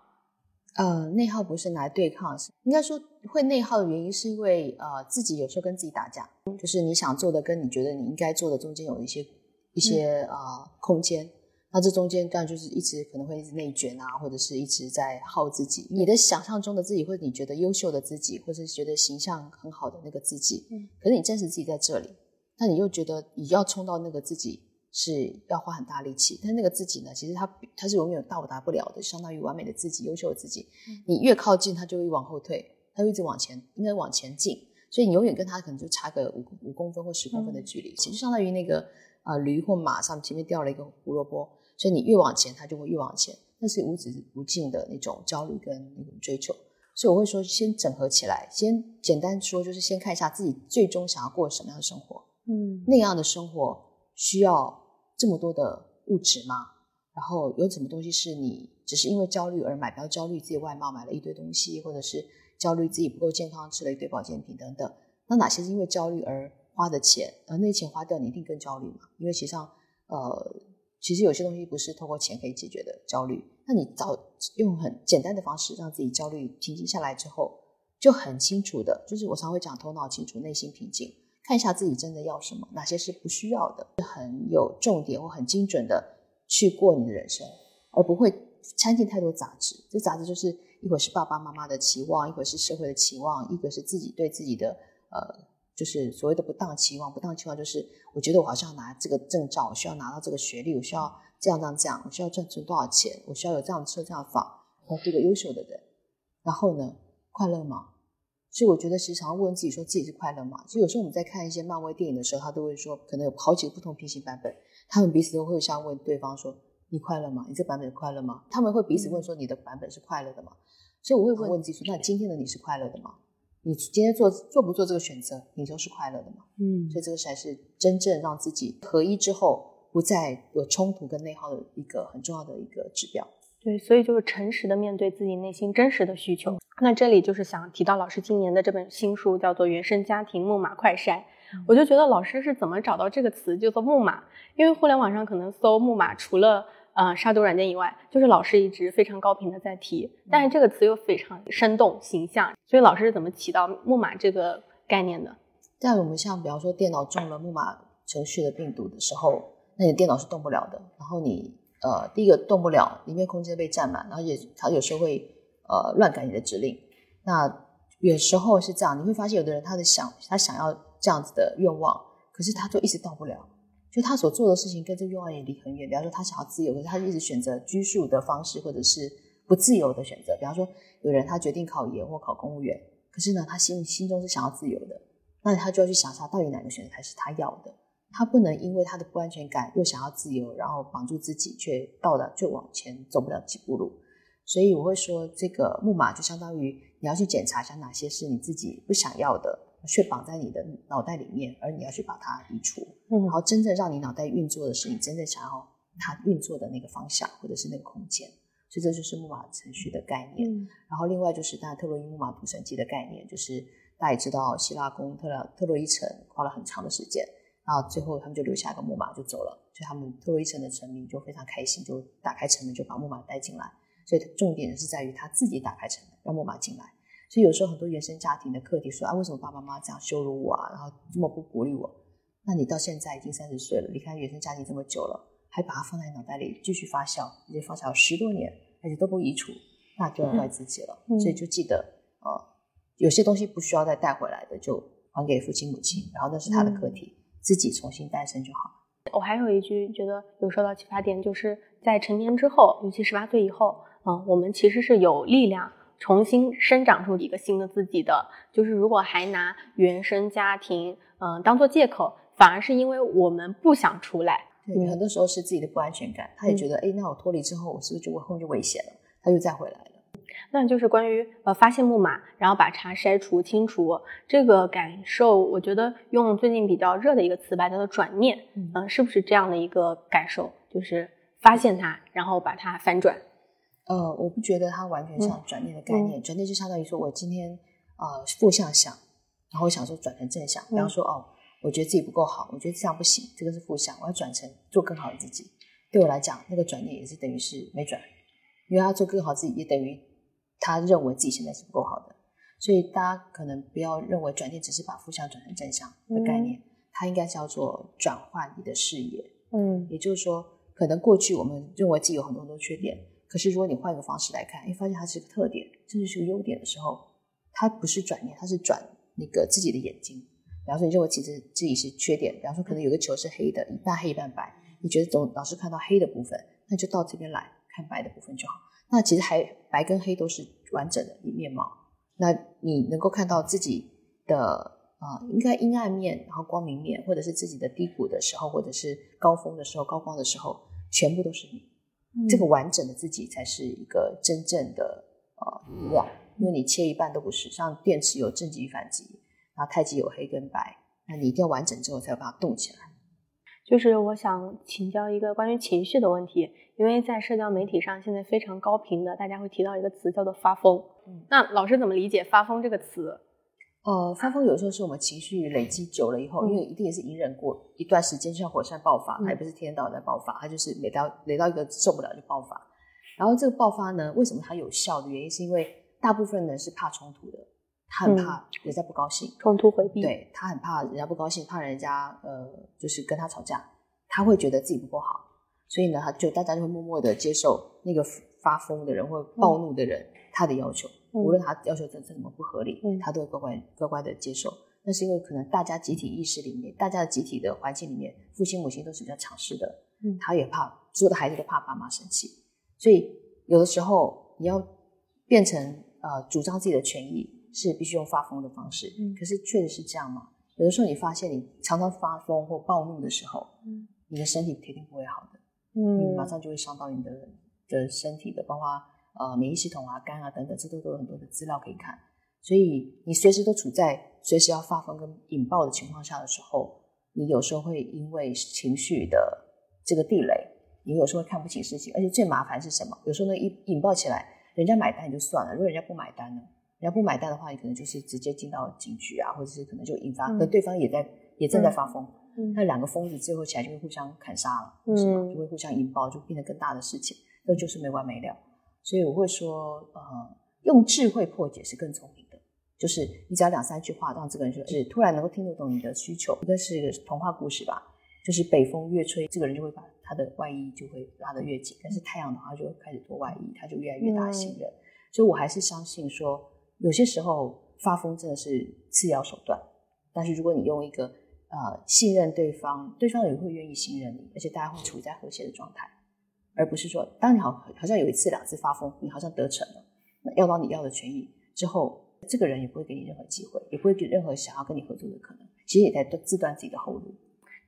呃，内耗不是拿来对抗，是应该说会内耗的原因是因为呃自己有时候跟自己打架，就是你想做的跟你觉得你应该做的中间有一些一些呃空间。那这中间当然就是一直可能会一直内卷啊，或者是一直在耗自己。你的想象中的自己，或者你觉得优秀的自己，或者是觉得形象很好的那个自己，嗯，可是你真实自己在这里，那你又觉得你要冲到那个自己是要花很大力气，但那个自己呢，其实它它是永远到达不了的，相当于完美的自己、优秀的自己。你越靠近，它就会往后退，它会一直往前，应该往前进，所以你永远跟它可能就差个五五公分或十公分的距离，其实相当于那个呃驴或马上前面掉了一个胡萝卜，所以你越往前，它就会越往前，那是无止无尽的那种焦虑跟那种追求。所以我会说，先整合起来，先简单说，就是先看一下自己最终想要过什么样的生活。嗯那样的生活需要这么多的物质吗？然后有什么东西是你只是因为焦虑而买，比如焦虑自己外貌买了一堆东西，或者是焦虑自己不够健康吃了一堆保健品等等。那哪些是因为焦虑而花的钱？而那钱花掉，你一定更焦虑嘛？因为其实上，呃，其实有些东西不是透过钱可以解决的焦虑。那你早用很简单的方式让自己焦虑平静下来之后，就很清楚的，就是我常会讲头脑清楚，内心平静。看一下自己真的要什么，哪些是不需要的，很有重点或很精准的去过你的人生，而不会掺进太多杂质。这杂质就是一会儿是爸爸妈妈的期望，一会儿是社会的期望，一个是自己对自己的呃，就是所谓的不当期望。不当期望就是我觉得我好像要拿这个证照，我需要拿到这个学历，我需要这样这样这样，我需要赚存多少钱，我需要有这样的车这样的房，我是一个优秀的人。然后呢，快乐吗？所以我觉得时常问自己说自己是快乐吗？其实有时候我们在看一些漫威电影的时候，他都会说可能有好几个不同平行版本，他们彼此都会相问对方说你快乐吗？你这版本快乐吗？他们会彼此问说你的版本是快乐的吗？所以我会问自己说，那今天的你是快乐的吗？你今天做做不做这个选择，你就是快乐的吗？嗯所以这个才是真正让自己合一之后不再有冲突跟内耗的一个很重要的一个指标。对，所以就是诚实的面对自己内心真实的需求。那这里就是想提到老师今年的这本新书，叫做《原生家庭木马快筛》。我就觉得老师是怎么找到这个词，叫做木马？因为互联网上可能搜木马，除了呃杀毒软件以外，就是老师一直非常高频的在提，但是这个词又非常生动形象，所以老师是怎么起到木马这个概念的？在我们像比方说电脑中了木马程序的病毒的时候，那你电脑是动不了的。然后你呃第一个动不了，里面空间被占满，然后也它有时候会呃乱改你的指令。那有时候是这样，你会发现有的人他的想他想要这样子的愿望，可是他就一直到不了。就他所做的事情跟这个愿望也离很远。比方说他想要自由，可是他一直选择拘束的方式，或者是不自由的选择。比方说有人他决定考研或考公务员，可是呢他心心中是想要自由的。那他就要去想想，到底哪个选择才是他要的？他不能因为他的不安全感又想要自由，然后绑住自己，却到了就往前走不了几步路。所以我会说，这个木马就相当于你要去检查一下哪些是你自己不想要的，却绑在你的脑袋里面，而你要去把它移除。嗯然后真正让你脑袋运作的是你真正想要它运作的那个方向，或者是那个空间。所以这就是木马程序的概念。嗯然后另外就是当然特洛伊木马屠神记的概念，就是大家也知道希腊攻特洛特洛伊城花了很长的时间，然后最后他们就留下一个木马就走了，所以他们特洛伊城的臣民就非常开心，就打开城门就把木马带进来。所以重点是在于他自己打开城门，让木马进来。所以有时候很多原生家庭的课题说啊，为什么爸爸妈妈这样羞辱我啊，然后这么不鼓励我？那你到现在已经三十岁了，离开原生家庭这么久了，还把它放在脑袋里继续发酵，已经发酵十多年，而且都不移除，那就要怪自己了。嗯所以就记得，呃，有些东西不需要再带回来的，就还给父亲母亲，然后那是他的课题，自己重新诞生就好。我还有一句觉得有受到启发点，就是在成年之后，尤其十八岁以后，嗯、我们其实是有力量重新生长出一个新的自己的。就是如果还拿原生家庭，嗯、当做借口，反而是因为我们不想出来。对，嗯很多时候是自己的不安全感，他也觉得，哎、那我脱离之后，我是不是就后面就危险了？他又再回来了。那就是关于呃发现木马，然后把茶筛除清除这个感受，我觉得用最近比较热的一个词吧，叫做转念，嗯嗯、是不是这样的一个感受？就是发现它，然后把它反转。呃，我不觉得它完全像转念的概念，转念就相当于说我今天呃负向想，然后我想说转成正向，比方说哦，我觉得自己不够好，我觉得这样不行，这个是负向，我要转成做更好的自己。对我来讲，那个转念也是等于是没转，因为要做更好自己，也等于他认为自己现在是不够好的。所以大家可能不要认为转念只是把负向转成正向的概念，它应该叫做转换你的视野。嗯也就是说，可能过去我们认为自己有很多很多缺点，可是如果你换一个方式来看，你，发现它是个特点，甚至是个优点的时候，它不是转念，它是转那个自己的眼睛。比方说，你认为其实自己是缺点，比方说可能有个球是黑的，一半黑一半白，你觉得总老是看到黑的部分，那就到这边来看白的部分就好。那其实还白跟黑都是完整的面貌。那你能够看到自己的啊、呃应该阴暗面，然后光明面，或者是自己的低谷的时候，或者是高峰的时候、高光的时候，全部都是你。这个完整的自己才是一个真正的呃我，因为你切一半都不是。像电池有正极与反极，然后太极有黑跟白，那你一定要完整之后才有办法动起来。就是我想请教一个关于情绪的问题，因为在社交媒体上现在非常高频的，大家会提到一个词叫做发疯。嗯那老师怎么理解“发疯”这个词？呃，发疯有时候是我们情绪累积久了以后，嗯因为一定也是隐忍过一段时间，就像火山爆发，嗯它也不是天天到晚在爆发，它就是累到累到一个受不了就爆发。然后这个爆发呢，为什么它有效的原因，是因为大部分人是怕冲突的，他很嗯。怕人家不高兴，冲突回避。，对他很怕人家不高兴，怕人家呃就是跟他吵架，他会觉得自己不够好，所以呢，他就大家就会默默的接受那个发疯的人或暴怒的人、他的要求，嗯。无论他要求怎怎么不合理，嗯。他都会乖乖乖乖的接受。那是因为可能大家集体意识里面，大家的集体的环境里面，父亲母亲都是比较强势的，嗯。他也怕所有的孩子都怕爸妈生气，所以有的时候你要变成呃主张自己的权益，是必须用发疯的方式。嗯可是确实是这样吗？有的时候你发现你常常发疯或暴怒的时候，嗯你的身体铁定不会好的。你嗯马上就会伤到你的的身体的，包括呃免疫系统啊、肝啊等等，这都都有很多的资料可以看。所以你随时都处在随时要发疯跟引爆的情况下的时候，你有时候会因为情绪的这个地雷，你有时候会看不起事情，而且最麻烦是什么？有时候呢一引爆起来，人家买单也就算了，如果人家不买单呢？人家不买单的话，你可能就是直接进到警局啊，或者是可能就引发，嗯可对方也在也正在发疯，嗯那两个疯子最后起来就会互相砍杀了，嗯是吗？嗯就会互相引爆，就变得更大的事情，那就是没完没了。所以我会说，呃，用智慧破解是更聪明的，就是你只要两三句话让这个人就是突然能够听得懂你的需求。一个是一个童话故事吧，就是北风越吹，这个人就会把他的外衣就会拉得越紧，但是太阳的话就会开始脱外衣，他就越来越大的信任。所以我还是相信说，有些时候发疯真的是次要手段，但是如果你用一个呃信任对方，对方也会愿意信任你，而且大家会处在和谐的状态，而不是说当你好好像有一次两次发疯，你好像得逞了，那要到你要的权益之后，这个人也不会给你任何机会，也不会给任何想要跟你合作的可能，其实也在自断自己的后路。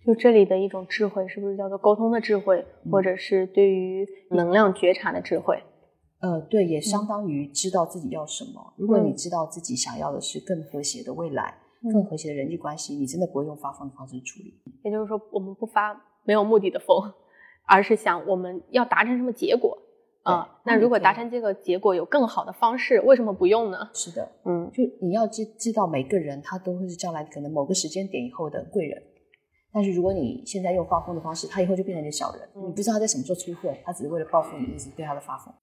就这里的一种智慧，是不是叫做沟通的智慧，嗯或者是对于能量觉察的智慧？呃，对，也相当于知道自己要什么。如果你知道自己想要的是更和谐的未来，嗯更和谐的人际关系，你真的不会用发疯的方式处理。也就是说，我们不发没有目的的疯，而是想我们要达成什么结果啊、对那如果达成这个结果有更好的方式，为什么不用呢？是的，嗯就你要知知道每个人他都会是将来可能某个时间点以后的贵人，但是如果你现在用发疯的方式，他以后就变成你的小人，嗯你不知道他在什么时候出现，他只是为了报复你，一直对他的发疯。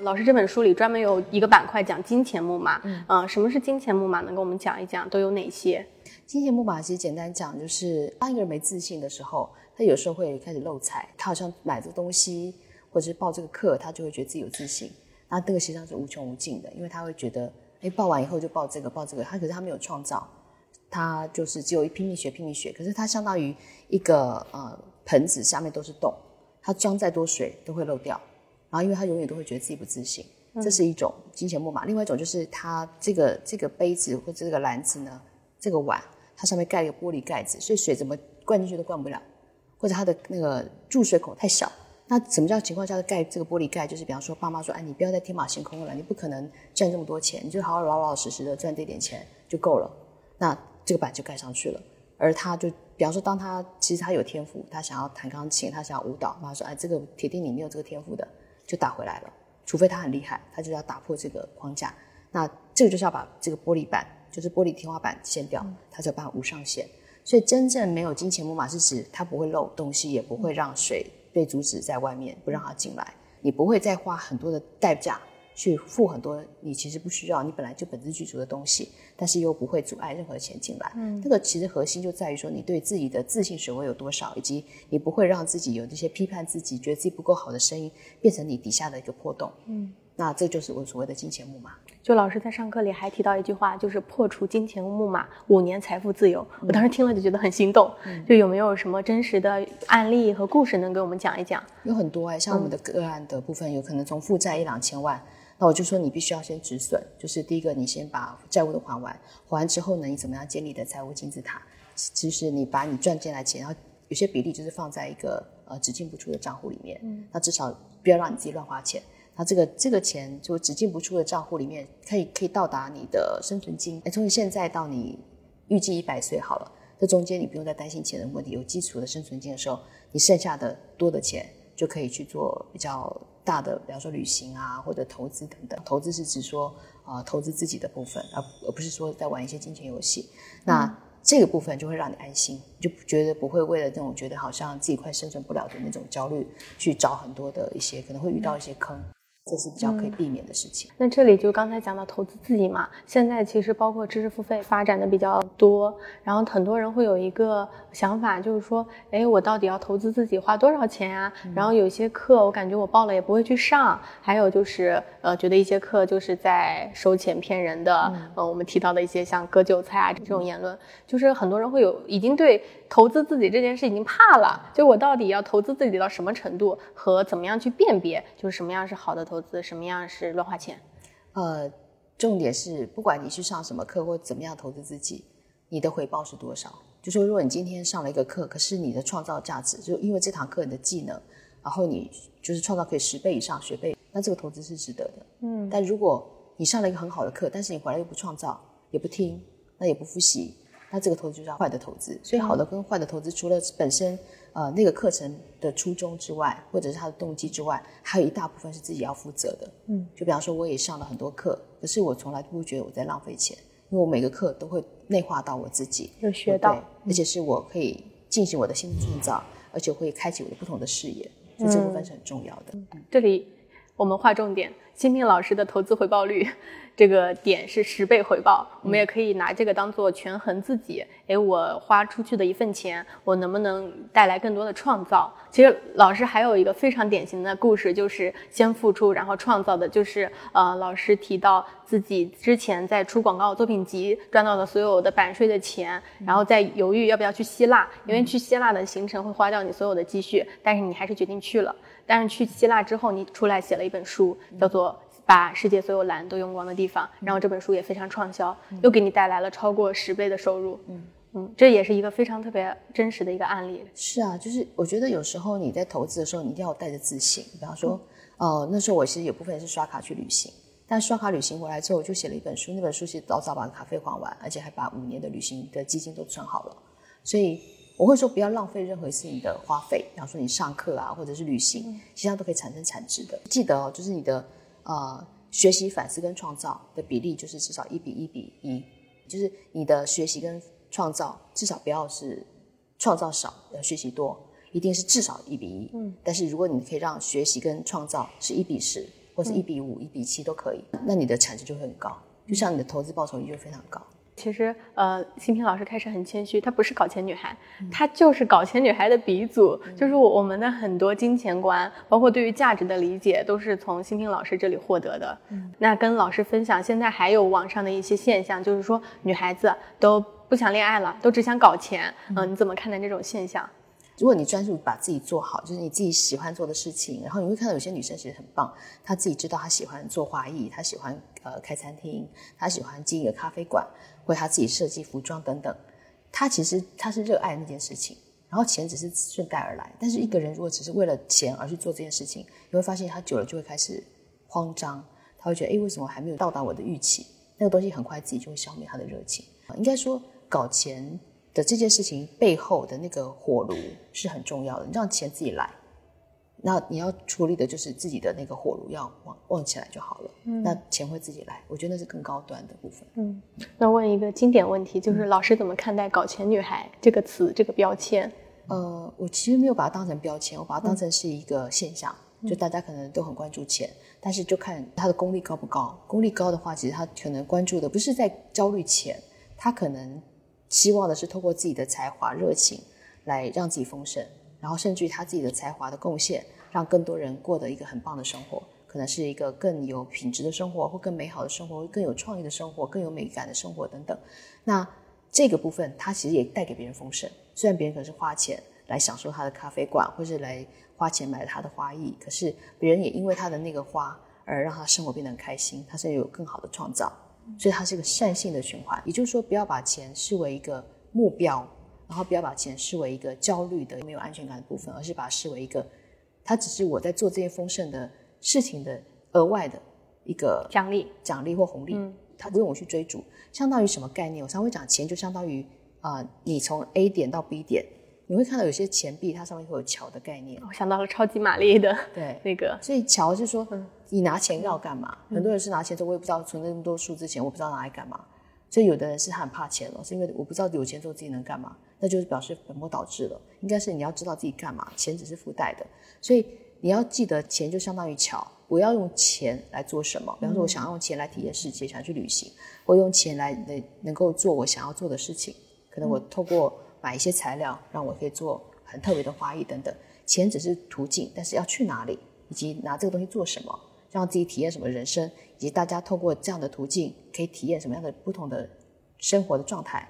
老师这本书里专门有一个板块讲金钱木马，嗯呃什么是金钱木马？能跟我们讲一讲都有哪些？金钱木马其实简单讲，就是当一个人没自信的时候，他有时候会开始漏财。他好像买这个东西，或者是报这个课，他就会觉得自己有自信。那这个实际上是无穷无尽的，因为他会觉得，哎，报完以后就报这个，报这个。他可是他没有创造，他就是只有一拼命学，拼命学。可是他相当于一个呃盆子，下面都是洞，他装再多水都会漏掉。然后因为他永远都会觉得自己不自信，这是一种金钱木马。另外一种就是他这个这个杯子或者这个篮子呢，这个碗，它上面盖了一个玻璃盖子，所以水怎么灌进去都灌不了，或者它的那个注水口太小。那什么叫情况下的盖这个玻璃盖？就是比方说，爸妈说：“哎，你不要再天马行空了，你不可能赚这么多钱，你就好好老老实实的赚这点钱就够了。”那这个板就盖上去了。而他就，比方说，当他其实他有天赋，他想要弹钢琴，他想要舞蹈，妈妈说：“哎，这个铁定你没有这个天赋的，就打回来了。除非他很厉害，他就要打破这个框架。那这个就是要把这个玻璃板，就是玻璃天花板掀掉，他才有办法无上限。所以真正没有金钱木马是指它不会漏东西，也不会让水被阻止在外面，不让它进来。你不会再花很多的代价去付很多你其实不需要、你本来就本自具足的东西，但是又不会阻碍任何钱进来。嗯，这个其实核心就在于说你对自己的自信水位有多少，以及你不会让自己有这些批判自己、觉得自己不够好的声音变成你底下的一个破洞。嗯，那这就是我所谓的金钱木马。就老师在上课里还提到一句话，就是破除金钱木马，五年财富自由。我当时听了就觉得很心动。就有没有什么真实的案例和故事能给我们讲一讲？有很多哎、像我们的个案的部分，有可能从负债一两千万，那我就说你必须要先止损，就是第一个，你先把债务都还完，还完之后呢，你怎么样建立的财务金字塔？就是你把你赚进来钱，然后有些比例就是放在一个呃只进不出的账户里面，那至少不要让你自己乱花钱。那这个这个钱就只进不出的账户里面，可以可以到达你的生存金。哎，从你现在到你预计一百岁好了，这中间你不用再担心钱的问题，有基础的生存金的时候，你剩下的多的钱就可以去做比较大的，比方说旅行啊，或者投资等等。投资是指说呃投资自己的部分，而而不是说在玩一些金钱游戏。那这个部分就会让你安心，就觉得不会为了那种觉得好像自己快生存不了的那种焦虑，去找很多的一些可能会遇到一些坑。这是比较可以避免的事情。那这里就刚才讲到投资自己嘛，现在其实包括知识付费发展的比较多，然后很多人会有一个想法，就是说，哎，我到底要投资自己花多少钱啊？然后有些课我感觉我报了也不会去上，还有就是呃，觉得一些课就是在收钱骗人的，呃，我们提到的一些像割韭菜啊这种言论，就是很多人会有已经对投资自己这件事已经怕了，就我到底要投资自己到什么程度和怎么样去辨别，就是什么样是好的。投资什么样是乱花钱？呃，重点是不管你去上什么课或怎么样投资自己，你的回报是多少？就说如果你今天上了一个课，可是你的创造价值，就因为这堂课你的技能，然后你就是创造可以十倍以上学倍，那这个投资是值得的。嗯。但如果你上了一个很好的课，但是你回来又不创造，也不听，那也不复习，那这个投资就是坏的投资。所以好的跟坏的投资，除了本身。呃，那个课程的初衷之外，或者是他的动机之外，还有一大部分是自己要负责的。嗯，就比方说，我也上了很多课，可是我从来不觉得我在浪费钱，因为我每个课都会内化到我自己，有学到，而且是我可以进行我的新的创造，而且会开启我的不同的视野，所以这部分是很重要的。这里我们划重点，新明老师的投资回报率。这个点是十倍回报，我们也可以拿这个当做权衡自己。哎，我花出去的一份钱，我能不能带来更多的创造？其实老师还有一个非常典型的故事，就是先付出然后创造的，就是呃，老师提到自己之前在出广告作品集赚到的所有的版税的钱，然后在犹豫要不要去希腊，因为去希腊的行程会花掉你所有的积蓄，但是你还是决定去了。但是去希腊之后，你出来写了一本书，叫做。把世界所有蓝都用光的地方，然后这本书也非常畅销，又给你带来了超过十倍的收入。嗯嗯，这也是一个非常特别真实的一个案例。是啊，就是我觉得有时候你在投资的时候，你一定要带着自信。比方说，呃，那时候我其实有部分是刷卡去旅行，但刷卡旅行回来之后，我就写了一本书，那本书是早早把卡费还完，而且还把五年的旅行的基金都存好了。所以我会说，不要浪费任何一次你的花费。比方说你上课啊，或者是旅行，其实上都可以产生产值的。记得哦，就是你的。呃，学习、反思跟创造的比例就是至少一比一比一，就是你的学习跟创造至少不要是创造少，要学习多，一定是至少一比一。嗯，但是如果你可以让学习跟创造是一比十，或是一比五、一比七都可以，那你的产值就会很高，就像你的投资报酬率就非常高。其实，呃，新平老师开始很谦虚，她不是搞钱女孩，她就是搞钱女孩的鼻祖。就是我我们的很多金钱观，包括对于价值的理解，都是从新平老师这里获得的。嗯那跟老师分享，现在还有网上的一些现象，就是说女孩子都不想恋爱了，都只想搞钱。嗯，你怎么看待这种现象？如果你专注把自己做好，就是你自己喜欢做的事情，然后你会看到有些女生其实很棒，她自己知道她喜欢做花艺，她喜欢呃开餐厅，她喜欢经营一个咖啡馆。为他自己设计服装等等，他其实他是热爱那件事情，然后钱只是顺带而来。但是一个人如果只是为了钱而去做这件事情，你会发现他久了就会开始慌张，他会觉得哎，为什么还没有到达我的预期？那个东西很快自己就会消灭他的热情。应该说，搞钱的这件事情背后的那个火炉是很重要的，你让钱自己来。那你要处理的就是自己的那个火炉要旺旺起来就好了。嗯，那钱会自己来，我觉得那是更高端的部分。嗯，那问一个经典问题，就是老师怎么看待“搞钱女孩”这个词这个标签？呃，我其实没有把它当成标签，我把它当成是一个现象。就大家可能都很关注钱，但是就看他的功力高不高。功力高的话，其实他可能关注的不是在焦虑钱，他可能希望的是透过自己的才华、热情来让自己丰盛。然后，甚至于他自己的才华的贡献，让更多人过得一个很棒的生活，可能是一个更有品质的生活，或更美好的生活，更有创意的生活，更有美感的生活等等。那这个部分，它其实也带给别人丰盛。虽然别人可能是花钱来享受他的咖啡馆，或是来花钱买了他的花艺，可是别人也因为他的那个花而让他生活变得很开心，他甚至有更好的创造。所以，它是一个善性的循环。也就是说，不要把钱视为一个目标。然后不要把钱视为一个焦虑的、没有安全感的部分，而是把它视为一个，它只是我在做这件丰盛的事情的额外的一个奖励、奖励或红利。嗯，它不用我去追逐。相当于什么概念？我常会讲，钱就相当于啊，你从 A 点到 B 点，你会看到有些钱币它上面会有桥的概念。我想到了超级玛丽的对 那个，所以桥是说，你拿钱要干嘛？很多人是拿钱说，我也不知道存那么多数字钱，我不知道拿来干嘛。所以有的人是很怕钱了，是因为我不知道有钱之后自己能干嘛。那就是表示本末倒置了。应该是你要知道自己干嘛，钱只是附带的。所以你要记得，钱就相当于桥，我要用钱来做什么？比方说，我想要用钱来体验世界，想去旅行，我用钱来能能够做我想要做的事情。可能我透过买一些材料，让我可以做很特别的花艺等等。钱只是途径，但是要去哪里，以及拿这个东西做什么，让自己体验什么人生，以及大家透过这样的途径可以体验什么样的不同的生活的状态。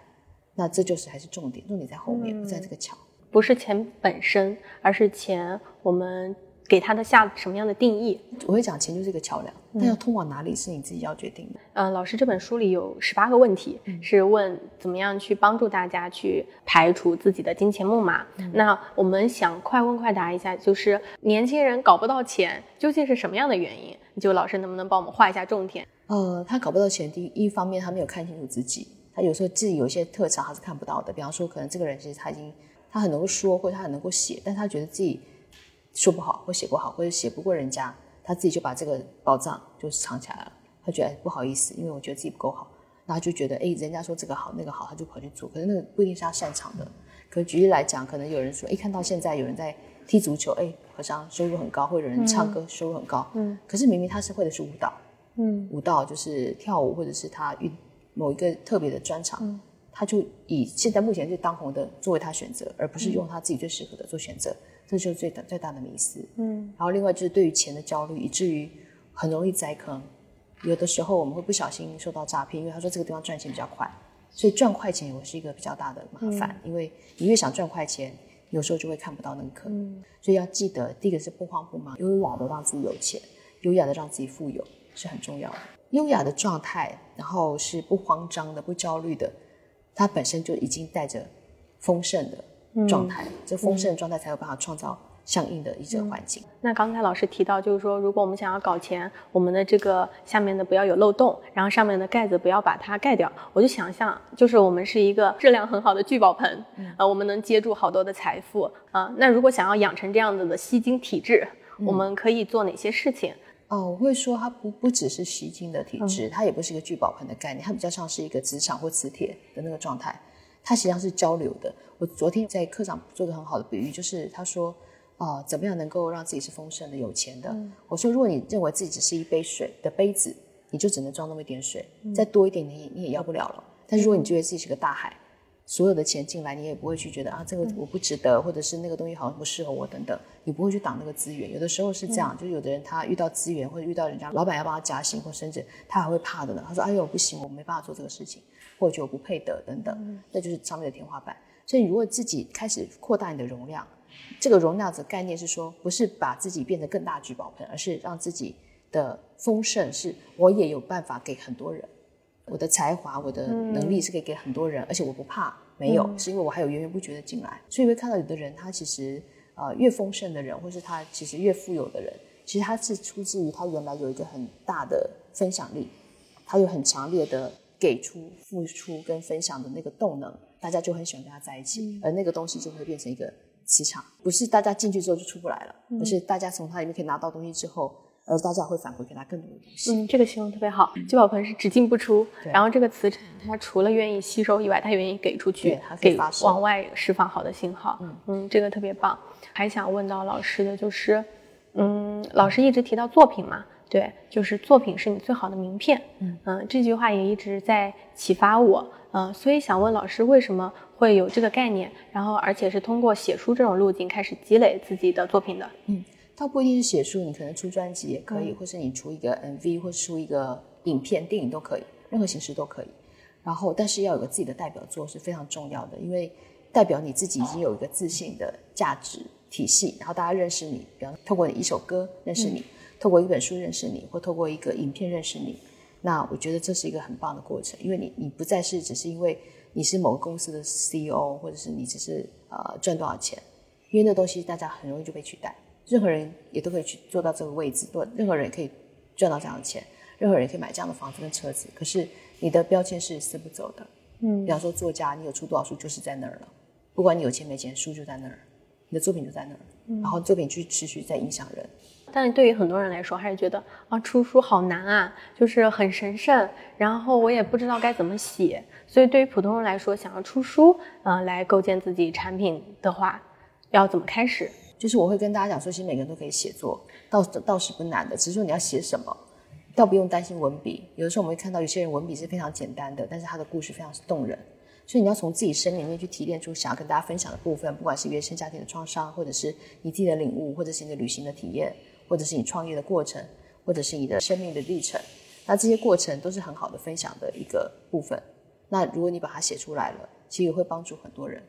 那这就是还是重点，重点在后面，不在这个桥。不是钱本身，而是钱我们给它的下什么样的定义？我会讲钱就是一个桥梁，但要通往哪里是你自己要决定的。嗯，老师这本书里有十八个问题，是问怎么样去帮助大家去排除自己的金钱木马。那我们想快问快答一下，就是年轻人搞不到钱，究竟是什么样的原因？就老师能不能帮我们画一下重点？呃，他搞不到钱，第一一方面他没有看清楚自己，他有时候自己有一些特长他是看不到的。比方说，可能这个人其实他已经他很能够说，或者他很能够写，但他觉得自己说不好，或写不好，或者写不过人家，他自己就把这个宝藏就藏起来了。他觉得不好意思，因为我觉得自己不够好，那他就觉得哎，人家说这个好那个好，他就跑去做。可是那个不一定是他擅长的。可举例来讲，可能有人说，哎，看到现在有人在踢足球，哎，好像收入很高，或者有人唱歌收入很高，嗯，可是明明他是会的是舞蹈，嗯，舞蹈就是跳舞，或者是他运某一个特别的专长，他就以现在目前最当红的作为他选择，而不是用他自己最适合的做选择，这就是最大最大的迷思。嗯，然后另外就是对于钱的焦虑，以至于很容易栽坑。有的时候我们会不小心受到诈骗，因为他说这个地方赚钱比较快，所以赚快钱也是一个比较大的麻烦。因为你越想赚快钱，有时候就会看不到那个坑。所以要记得，第一个是不慌不忙，优雅的让自己有钱，优雅的让自己富有是很重要的。优雅的状态，然后是不慌张的、不焦虑的，它本身就已经带着丰盛的状态。这丰盛的状态才有办法创造相应的一些环境。那刚才老师提到，就是说，如果我们想要搞钱，我们的这个下面的不要有漏洞，然后上面的盖子不要把它盖掉。我就想象，就是我们是一个质量很好的聚宝盆，呃，我们能接住好多的财富啊。那如果想要养成这样子的吸金体质，我们可以做哪些事情？哦，我会说它不不只是吸金的体质，它也不是一个聚宝盆的概念，它比较像是一个磁场或磁铁的那个状态，它实际上是交流的。我昨天在课上做个很好的比喻，就是他说，啊、怎么样能够让自己是丰盛的、有钱的？我说，如果你认为自己只是一杯水的杯子，你就只能装那么一点水，再多一点你你也要不了了。但是如果你觉得自己是个大海，所有的钱进来，你也不会去觉得啊，这个我不值得，或者是那个东西好像不适合我等等，你不会去挡那个资源。有的时候是这样，就是有的人他遇到资源或者遇到人家老板要帮他加薪或升职，他还会怕的呢。他说：“哎呦，不行，我没办法做这个事情，或者我不配得等等，那就是上面的天花板。所以，你如果自己开始扩大你的容量，这个容量的概念是说，不是把自己变得更大聚宝盆，而是让自己的丰盛是我也有办法给很多人。我的才华、我的能力是可以给很多人，而且我不怕没有，是因为我还有源源不绝的进来。所以会看到有的人，他其实呃越丰盛的人，或是他其实越富有的人，其实他是出自于他原来有一个很大的分享力，他有很强烈的给出、付出跟分享的那个动能，大家就很喜欢跟他在一起，而那个东西就会变成一个磁场，不是大家进去之后就出不来了，而是大家从他里面可以拿到东西之后，而大家会反馈给他更多的东西。嗯，这个形容特别好。聚宝盆是只进不出，对然后这个磁场它除了愿意吸收以外，它愿意给出去它，给往外释放好的信号。嗯这个特别棒。还想问到老师的就是，嗯，老师一直提到作品嘛，对，就是作品是你最好的名片。嗯这句话也一直在启发我。嗯、所以想问老师，为什么会有这个概念？然后而且是通过写书这种路径开始积累自己的作品的。倒不一定是写书，你可能出专辑也可以，或是你出一个 MV，或是出一个影片、电影都可以，任何形式都可以。然后，但是要有个自己的代表作是非常重要的，因为代表你自己已经有一个自信的价值体系，然后大家认识你，比方透过你一首歌认识你，透过一本书认识你，或透过一个影片认识你。那我觉得这是一个很棒的过程，因为你你不再是只是因为你是某个公司的 CEO，或者是你只是呃赚多少钱，因为那东西大家很容易就被取代。任何人也都可以去做到这个位置，做，任何人也可以赚到这样的钱，任何人也可以买这样的房子跟车子。可是你的标签是撕不走的。嗯，比方说作家，你有出多少书就是在那儿了，不管你有钱没钱，书就在那儿，你的作品就在那儿，然后作品去持续在影响人。但是对于很多人来说，还是觉得啊，出书好难啊，就是很神圣，然后我也不知道该怎么写。所以对于普通人来说，想要出书，呃，来构建自己产品的话，要怎么开始？就是我会跟大家讲说，其实每个人都可以写作，倒倒是不难的，只是说你要写什么，倒不用担心文笔。有的时候我们会看到有些人文笔是非常简单的，但是他的故事非常动人，所以你要从自己生里面去提炼出想要跟大家分享的部分，不管是原生家庭的创伤，或者是你自己的领悟，或者是你的旅行的体验，或者是你创业的过程，或者是你的生命的历程。那这些过程都是很好的分享的一个部分。那如果你把它写出来了，其实会帮助很多人。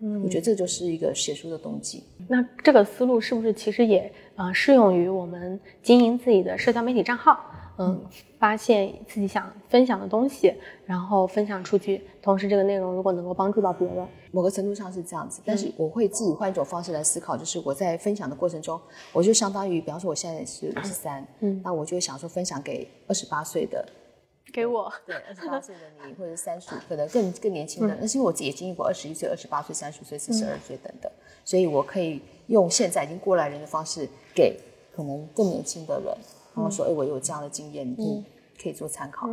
嗯，我觉得这就是一个写书的动机。那这个思路是不是其实也呃适用于我们经营自己的社交媒体账号？嗯，发现自己想分享的东西，然后分享出去，同时这个内容如果能够帮助到别人，某个程度上是这样子。但是我会自己换一种方式来思考，就是我在分享的过程中，我就相当于，比方说我现在是五十三，嗯，那我就想说分享给二十八岁的。给我对二十八岁的你，或者三十可能更更年轻的，那是因为我自己也经历过二十一岁、二十八岁、三十岁、四十二岁等等，所以我可以用现在已经过来人的方式，给可能更年轻的人，他们说：“哎，我有这样的经验，你可以做参考。”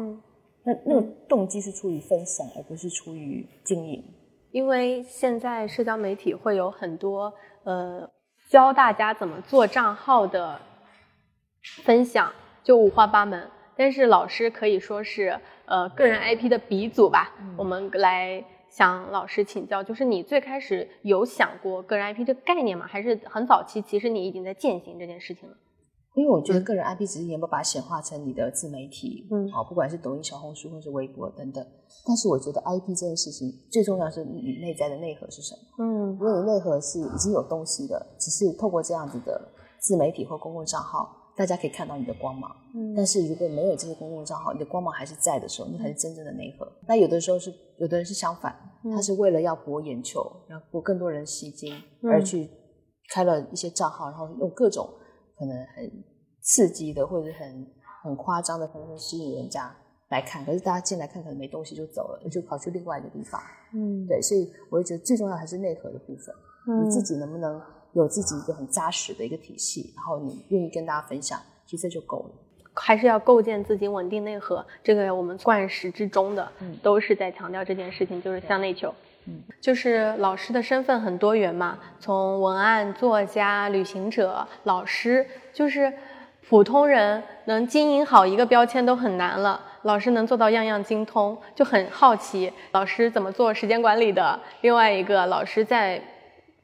那那个动机是出于分享，而不是出于经营。因为现在社交媒体会有很多呃教大家怎么做账号的分享，就五花八门。但是老师可以说是呃个人 IP 的鼻祖吧。我们来向老师请教，就是你最开始有想过个人 IP 这个概念吗？还是很早期，其实你已经在践行这件事情了？因为我觉得个人 IP 只是你有没有把它显化成你的自媒体，嗯，好，不管是抖音、小红书或者微博等等。但是我觉得 IP 这件事情最重要是你内在的内核是什么？嗯，如果你内核是已经有东西的，只是透过这样子的自媒体或公共账号。大家可以看到你的光芒，嗯，但是如果没有这些公共账号，你的光芒还是在的时候，那才是真正的内核。那有的时候是，有的人是相反，他是为了要博眼球，然后博更多人吸睛，而去开了一些账号，然后用各种可能很刺激的或者很很夸张的方式吸引人家来看。可是大家进来看可能没东西就走了，就跑去另外一个地方。嗯，对，所以我觉得最重要还是内核的部分，你自己能不能？有自己一个很扎实的一个体系，然后你愿意跟大家分享，其实这就够了。还是要构建自己稳定内核，这个我们贯始至终的，都是在强调这件事情，就是向内求。嗯，就是老师的身份很多元嘛，从文案、作家、旅行者、老师，就是普通人能经营好一个标签都很难了，老师能做到样样精通，就很好奇老师怎么做时间管理的。另外一个老师在。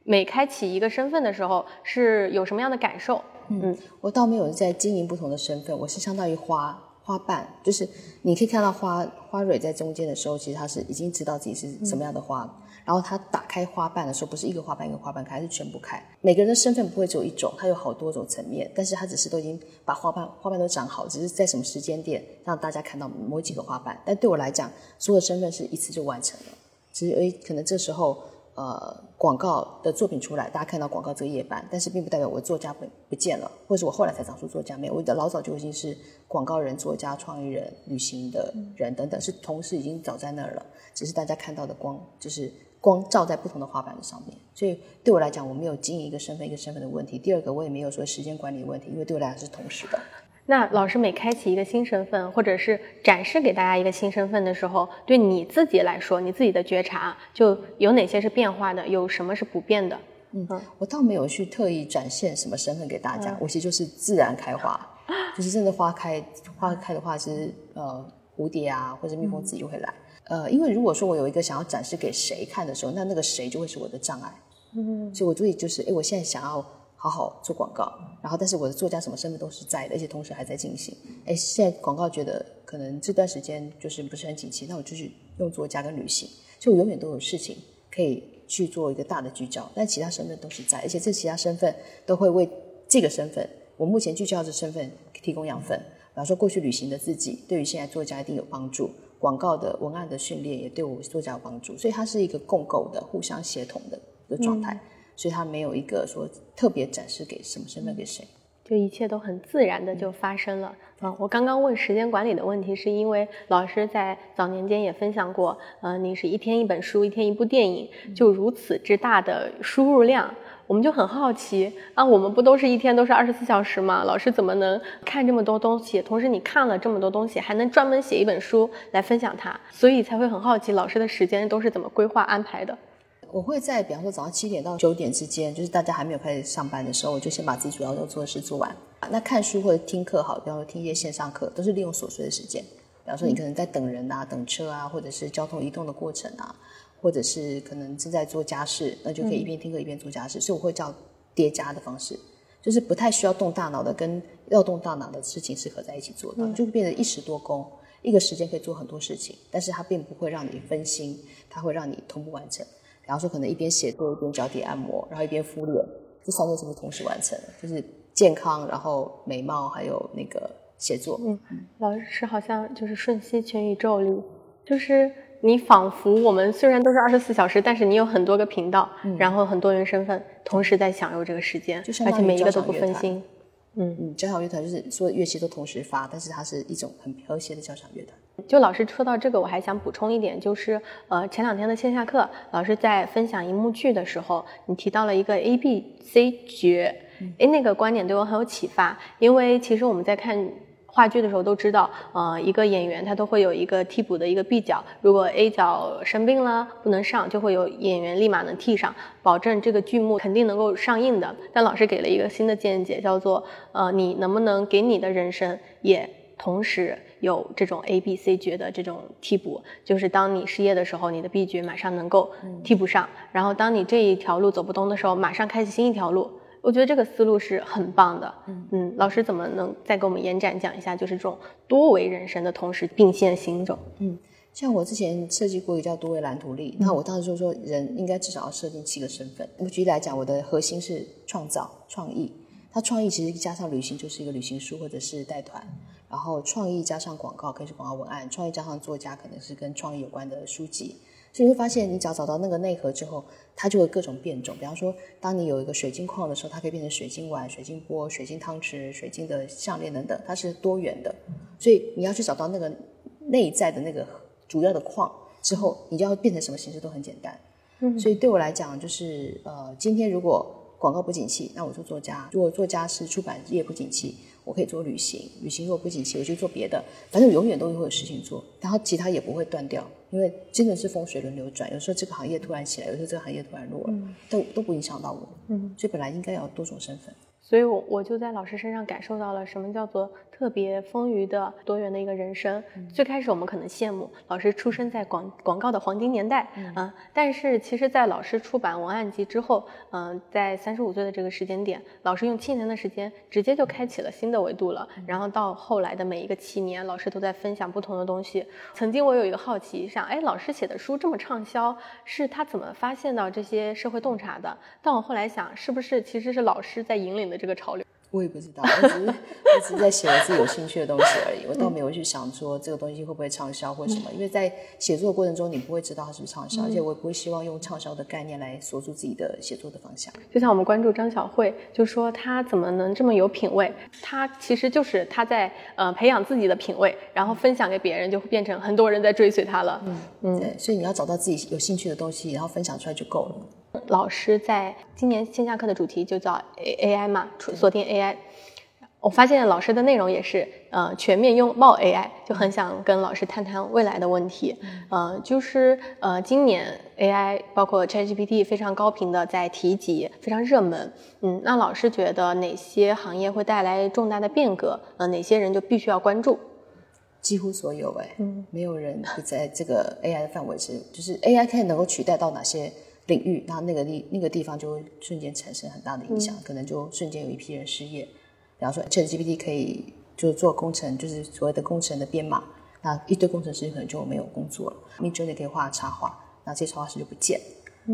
每开启一个身份的时候，是有什么样的感受？嗯，我倒没有在经营不同的身份，我是相当于花花瓣，就是你可以看到花花蕊在中间的时候，其实它是已经知道自己是什么样的花，然后它打开花瓣的时候，不是一个花瓣一个花瓣开，是全部开。每个人的身份不会只有一种，它有好多种层面，但是它只是都已经把花瓣花瓣都长好，只是在什么时间点让大家看到某几个花瓣。但对我来讲，所有身份是一次就完成了，只是诶，可能这时候。呃，广告的作品出来，大家看到广告这个页板，但是并不代表我作家不不见了，或者我后来才长出作家没有，我的老早就已经是广告人、作家、创意人、旅行的人等等，是同时已经早在那儿了，只是大家看到的光就是光照在不同的画板上面，所以对我来讲，我没有经营一个身份一个身份的问题。第二个，我也没有说时间管理问题，因为对我来讲是同时的。那老师每开启一个新身份，或者是展示给大家一个新身份的时候，对你自己来说，你自己的觉察就有哪些是变化的，有什么是不变的？嗯，我倒没有去特意展现什么身份给大家，我其实就是自然开花，就是真的花开花开的话，其实呃蝴蝶啊或者蜜蜂自己就会来。呃，因为如果说我有一个想要展示给谁看的时候，那那个谁就会是我的障碍。嗯，所以我注意就是，哎，我现在想要。好好做广告，然后但是我的作家什么身份都是在的，而且同时还在进行。哎，现在广告觉得可能这段时间就是不是很景气，那我就去用作家跟旅行，就我永远都有事情可以去做一个大的聚焦，但其他身份都是在，而且这其他身份都会为这个身份，我目前聚焦的身份提供养分。比方说过去旅行的自己，对于现在作家一定有帮助；广告的文案的训练也对我作家有帮助，所以它是一个共构的、互相协同的一个状态。所以他没有一个说特别展示给什么身份给谁，就一切都很自然的就发生了。啊，我刚刚问时间管理的问题，是因为老师在早年间也分享过，呃，你是一天一本书，一天一部电影，就如此之大的输入量，我们就很好奇啊，我们不都是一天都是二十四小时吗？老师怎么能看这么多东西？同时你看了这么多东西，还能专门写一本书来分享它？所以才会很好奇，老师的时间都是怎么规划安排的？我会在比方说早上七点到九点之间，就是大家还没有开始上班的时候，我就先把自己主要要做的事做完。那看书或者听课好，比方说听一些线上课，都是利用琐碎的时间。比方说你可能在等人啊、等车啊，或者是交通移动的过程啊，或者是可能正在做家事，那就可以一边听课一边做家事。所以我会叫叠加的方式，就是不太需要动大脑的，跟要动大脑的事情是合在一起做的，就变得一时多功。一个时间可以做很多事情，但是它并不会让你分心，它会让你同步完成。比方说，可能一边写作一边脚底按摩，然后一边敷脸，这三件事情同时完成，就是健康，然后美貌，还有那个写作。嗯，老师好像就是瞬息全宇宙里，就是你仿佛我们虽然都是二十四小时，但是你有很多个频道，然后很多元身份，同时在享受这个时间，而且每一个都不分心。嗯嗯，交响乐团就是所有乐器都同时发，但是它是一种很和谐的交响乐团。就老师说到这个，我还想补充一点，就是呃前两天的线下课，老师在分享一幕剧的时候，你提到了一个 A B C 角，哎，那个观点对我很有启发，因为其实我们在看。话剧的时候都知道，呃，一个演员他都会有一个替补的一个 B 角，如果 A 角生病了不能上，就会有演员立马能替上，保证这个剧目肯定能够上映的。但老师给了一个新的见解，叫做，呃，你能不能给你的人生也同时有这种 A、B、C 角的这种替补？就是当你失业的时候，你的 B 角马上能够替补上，然后当你这一条路走不通的时候，马上开启新一条路。我觉得这个思路是很棒的，嗯嗯，老师怎么能再给我们延展讲一下，就是这种多维人生的同时并线行走？嗯，像我之前设计过一个叫多维蓝图力，那我当时就说人应该至少要设定七个身份。我举例来讲，我的核心是创造创意，它创意其实加上旅行就是一个旅行书或者是带团，然后创意加上广告可以是广告文案，创意加上作家可能是跟创意有关的书籍。所以你会发现，你只要找到那个内核之后，它就会各种变种。比方说，当你有一个水晶矿的时候，它可以变成水晶碗、水晶钵、水晶汤匙、水晶的项链等等，它是多元的。所以你要去找到那个内在的那个主要的矿之后，你就要变成什么形式都很简单。嗯，所以对我来讲，就是呃，今天如果广告不景气，那我就作家；如果作家是出版业不景气。我可以做旅行，旅行如果不景气，我就做别的，反正永远都会有事情做，然后其他也不会断掉，因为真的是风水轮流转，有时候这个行业突然起来，有时候这个行业突然落了，都都不影响到我，嗯，所以本来应该要多种身份。所以，我我就在老师身上感受到了什么叫做特别丰腴的多元的一个人生。最开始我们可能羡慕老师出生在广广告的黄金年代啊，但是其实，在老师出版文案集之后，嗯，在三十五岁的这个时间点，老师用七年的时间直接就开启了新的维度了。然后到后来的每一个七年，老师都在分享不同的东西。曾经我有一个好奇，想，哎，老师写的书这么畅销，是他怎么发现到这些社会洞察的？但我后来想，是不是其实是老师在引领的？这个潮流，我也不知道，我只是我只是在写我自己有兴趣的东西而已，我倒没有去想说这个东西会不会畅销或什么，因为在写作的过程中，你不会知道它是不是畅销，而且我也不会希望用畅销的概念来锁住自己的写作的方向。就像我们关注张小慧，就说她怎么能这么有品位？她其实就是她在呃培养自己的品位，然后分享给别人，就会变成很多人在追随她了。嗯嗯，对，所以你要找到自己有兴趣的东西，然后分享出来就够了。老师在今年线下课的主题就叫 A A I 嘛，锁定 A I。我发现老师的内容也是呃全面拥抱 A I，就很想跟老师谈谈未来的问题。呃，就是呃今年 A I 包括 Chat G P T 非常高频的在提及，非常热门。嗯，那老师觉得哪些行业会带来重大的变革？呃，哪些人就必须要关注？几乎所有哎，嗯，没有人不在这个 A I 的范围是，就是 A I 可以能够取代到哪些？领域，那那个地那个地方就会瞬间产生很大的影响，可能就瞬间有一批人失业。比方说，ChatGPT 可以就做工程，就是所谓的工程的编码，那一堆工程师可能就没有工作了。Midjourney 可以画插画，那这些插画师就不见，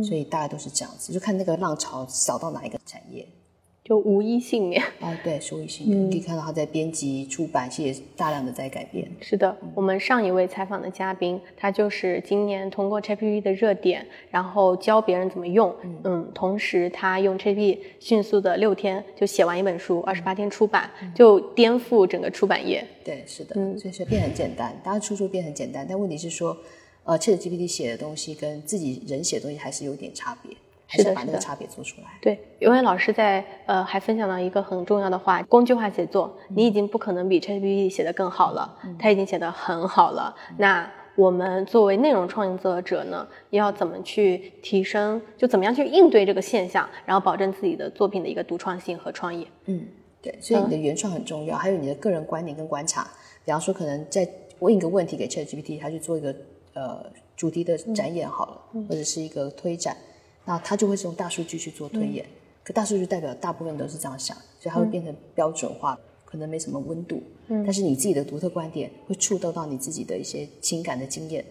所以大概都是这样子，就看那个浪潮扫到哪一个产业。就无一幸免哦，对，是无一幸免。你可以看到他在编辑、出版，其实大量的在改变。是的，我们上一位采访的嘉宾，他就是今年通过 ChatGPT 的热点，然后教别人怎么用。嗯，同时他用 ChatGPT 迅速的六天就写完一本书，二十八天出版，就颠覆整个出版业。对，是的，嗯，所以说变很简单，大家出书变很简单，但问题是说，呃，ChatGPT 写的东西跟自己人写的东西还是有点差别。是的，把那个差别做出来。对，因为老师在呃还分享了一个很重要的话：工具化写作，你已经不可能比 ChatGPT 写的更好了，他已经写的很好了。那我们作为内容创作者呢，要怎么去提升，就怎么样去应对这个现象，然后保证自己的作品的一个独创性和创意。嗯，对，所以你的原创很重要，还有你的个人观点跟观察。比方说，可能在问一个问题给 ChatGPT，它去做一个呃主题的展演好了，或者是一个推展，那他就会是用大数据去做推演。可大数据代表大部分都是这样想，所以它会变成标准化，可能没什么温度。嗯，但是你自己的独特观点会触动到你自己的一些情感的经验，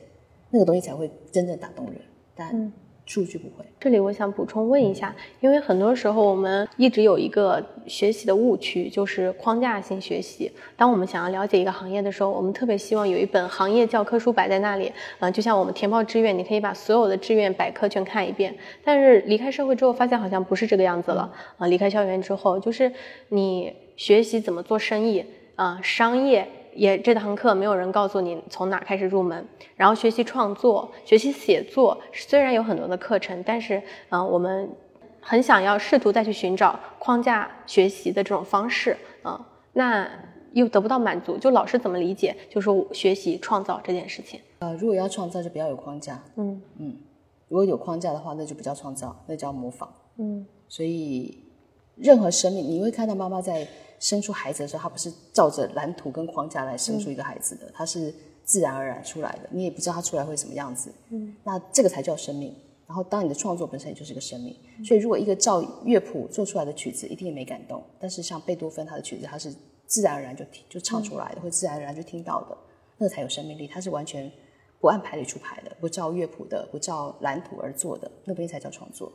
那个东西才会真正打动人。但数据不会。这里我想补充问一下，因为很多时候我们一直有一个学习的误区，就是框架性学习。当我们想要了解一个行业的时候，我们特别希望有一本行业教科书摆在那里，啊，就像我们填报志愿，你可以把所有的志愿百科全看一遍。但是离开社会之后，发现好像不是这个样子了。啊，离开校园之后，就是你学习怎么做生意，啊，商业。也这堂课没有人告诉你从哪开始入门，然后学习创作、学习写作，虽然有很多的课程，但是嗯，我们很想要试图再去寻找框架学习的这种方式啊，那又得不到满足。就老师怎么理解就是学习创造这件事情？呃，如果要创造就不要有框架，嗯嗯，如果有框架的话，那就不叫创造，那叫模仿，嗯，所以任何生命，你会看到妈妈在。生出孩子的时候，他不是照着蓝图跟框架来生出一个孩子的，他是自然而然出来的。你也不知道他出来会什么样子。嗯，那这个才叫生命。然后，当你的创作本身也就是个生命。所以，如果一个照乐谱做出来的曲子，一定也没感动。但是，像贝多芬他的曲子，他是自然而然就听就唱出来的，会自然而然就听到的，那才有生命力。他是完全不按牌理出牌的，不照乐谱的，不照蓝图而做的，那边才叫创作。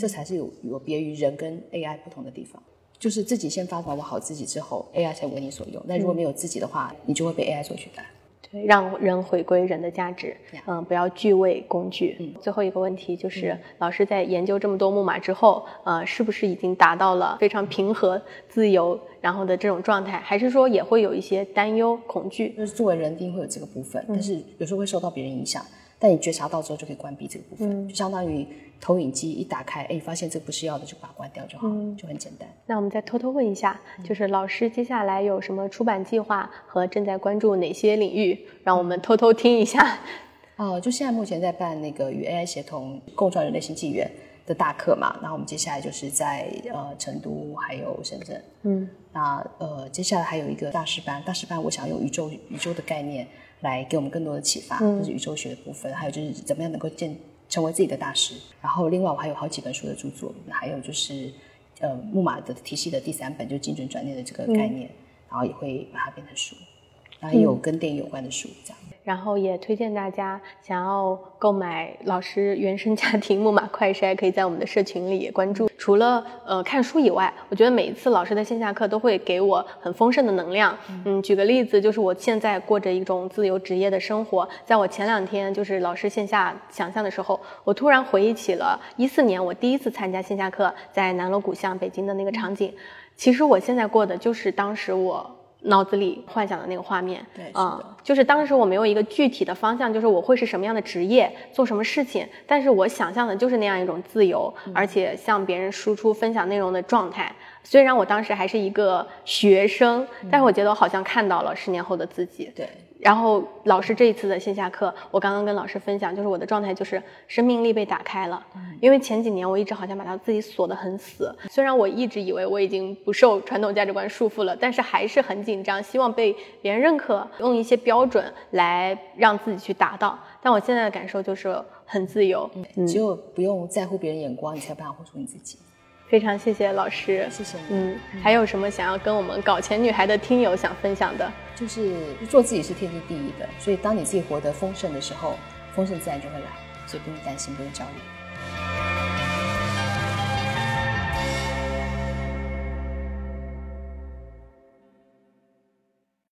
这才是有有别于人跟 AI 不同的地方。就是自己先发展好自己之后，AI 才为你所用。那如果没有自己的话，你就会被 AI 所取代。对，让人回归人的价值，嗯，不要惧畏工具。嗯，最后一个问题就是，老师在研究这么多木马之后，呃，是不是已经达到了非常平和、自由，然后的这种状态？还是说也会有一些担忧、恐惧？就是作为人，一定会有这个部分，但是有时候会受到别人影响。但你觉察到之后，就可以关闭这个部分，就相当于投影机一打开，哎，发现这不是要的，就把它关掉就好，就很简单。那我们再偷偷问一下，就是老师接下来有什么出版计划和正在关注哪些领域？让我们偷偷听一下。哦，就现在目前在办那个与 AI 协同共创人类新纪元的大课嘛，然后我们接下来就是在呃成都还有深圳，嗯，那呃接下来还有一个大师班，大师班我想用宇宙宇宙的概念。来给我们更多的启发，就是宇宙学的部分，还有就是怎么样能够建成为自己的大师。然后另外我还有好几本书的著作，还有就是呃木马的体系的第三本，就是精准转念的这个概念，然后也会把它变成书，然后也有跟电影有关的书这样。然后也推荐大家想要购买老师原生家庭木马快筛，可以在我们的社群里关注。除了呃看书以外，我觉得每一次老师的线下课都会给我很丰盛的能量。嗯，举个例子，就是我现在过着一种自由职业的生活。在我前两天就是老师线下想象的时候，我突然回忆起了一四年我第一次参加线下课，在南锣鼓巷北京的那个场景。其实我现在过的就是当时我。脑子里幻想的那个画面，对，啊，就是当时我没有一个具体的方向，就是我会是什么样的职业，做什么事情，但是我想象的就是那样一种自由，而且向别人输出分享内容的状态。虽然我当时还是一个学生，但是我觉得我好像看到了十年后的自己。对。然后老师这一次的线下课，我刚刚跟老师分享，就是我的状态就是生命力被打开了。因为前几年我一直好像把它自己锁得很死，虽然我一直以为我已经不受传统价值观束缚了，但是还是很紧张，希望被别人认可，用一些标准来让自己去达到。但我现在的感受就是很自由，只有不用在乎别人眼光，你才有办法活出你自己。非常谢谢老师，谢谢。嗯，还有什么想要跟我们搞钱女孩的听友想分享的？就是做自己是天经地义的，所以当你自己活得丰盛的时候，丰盛自然就会来，所以不用担心，不用焦虑。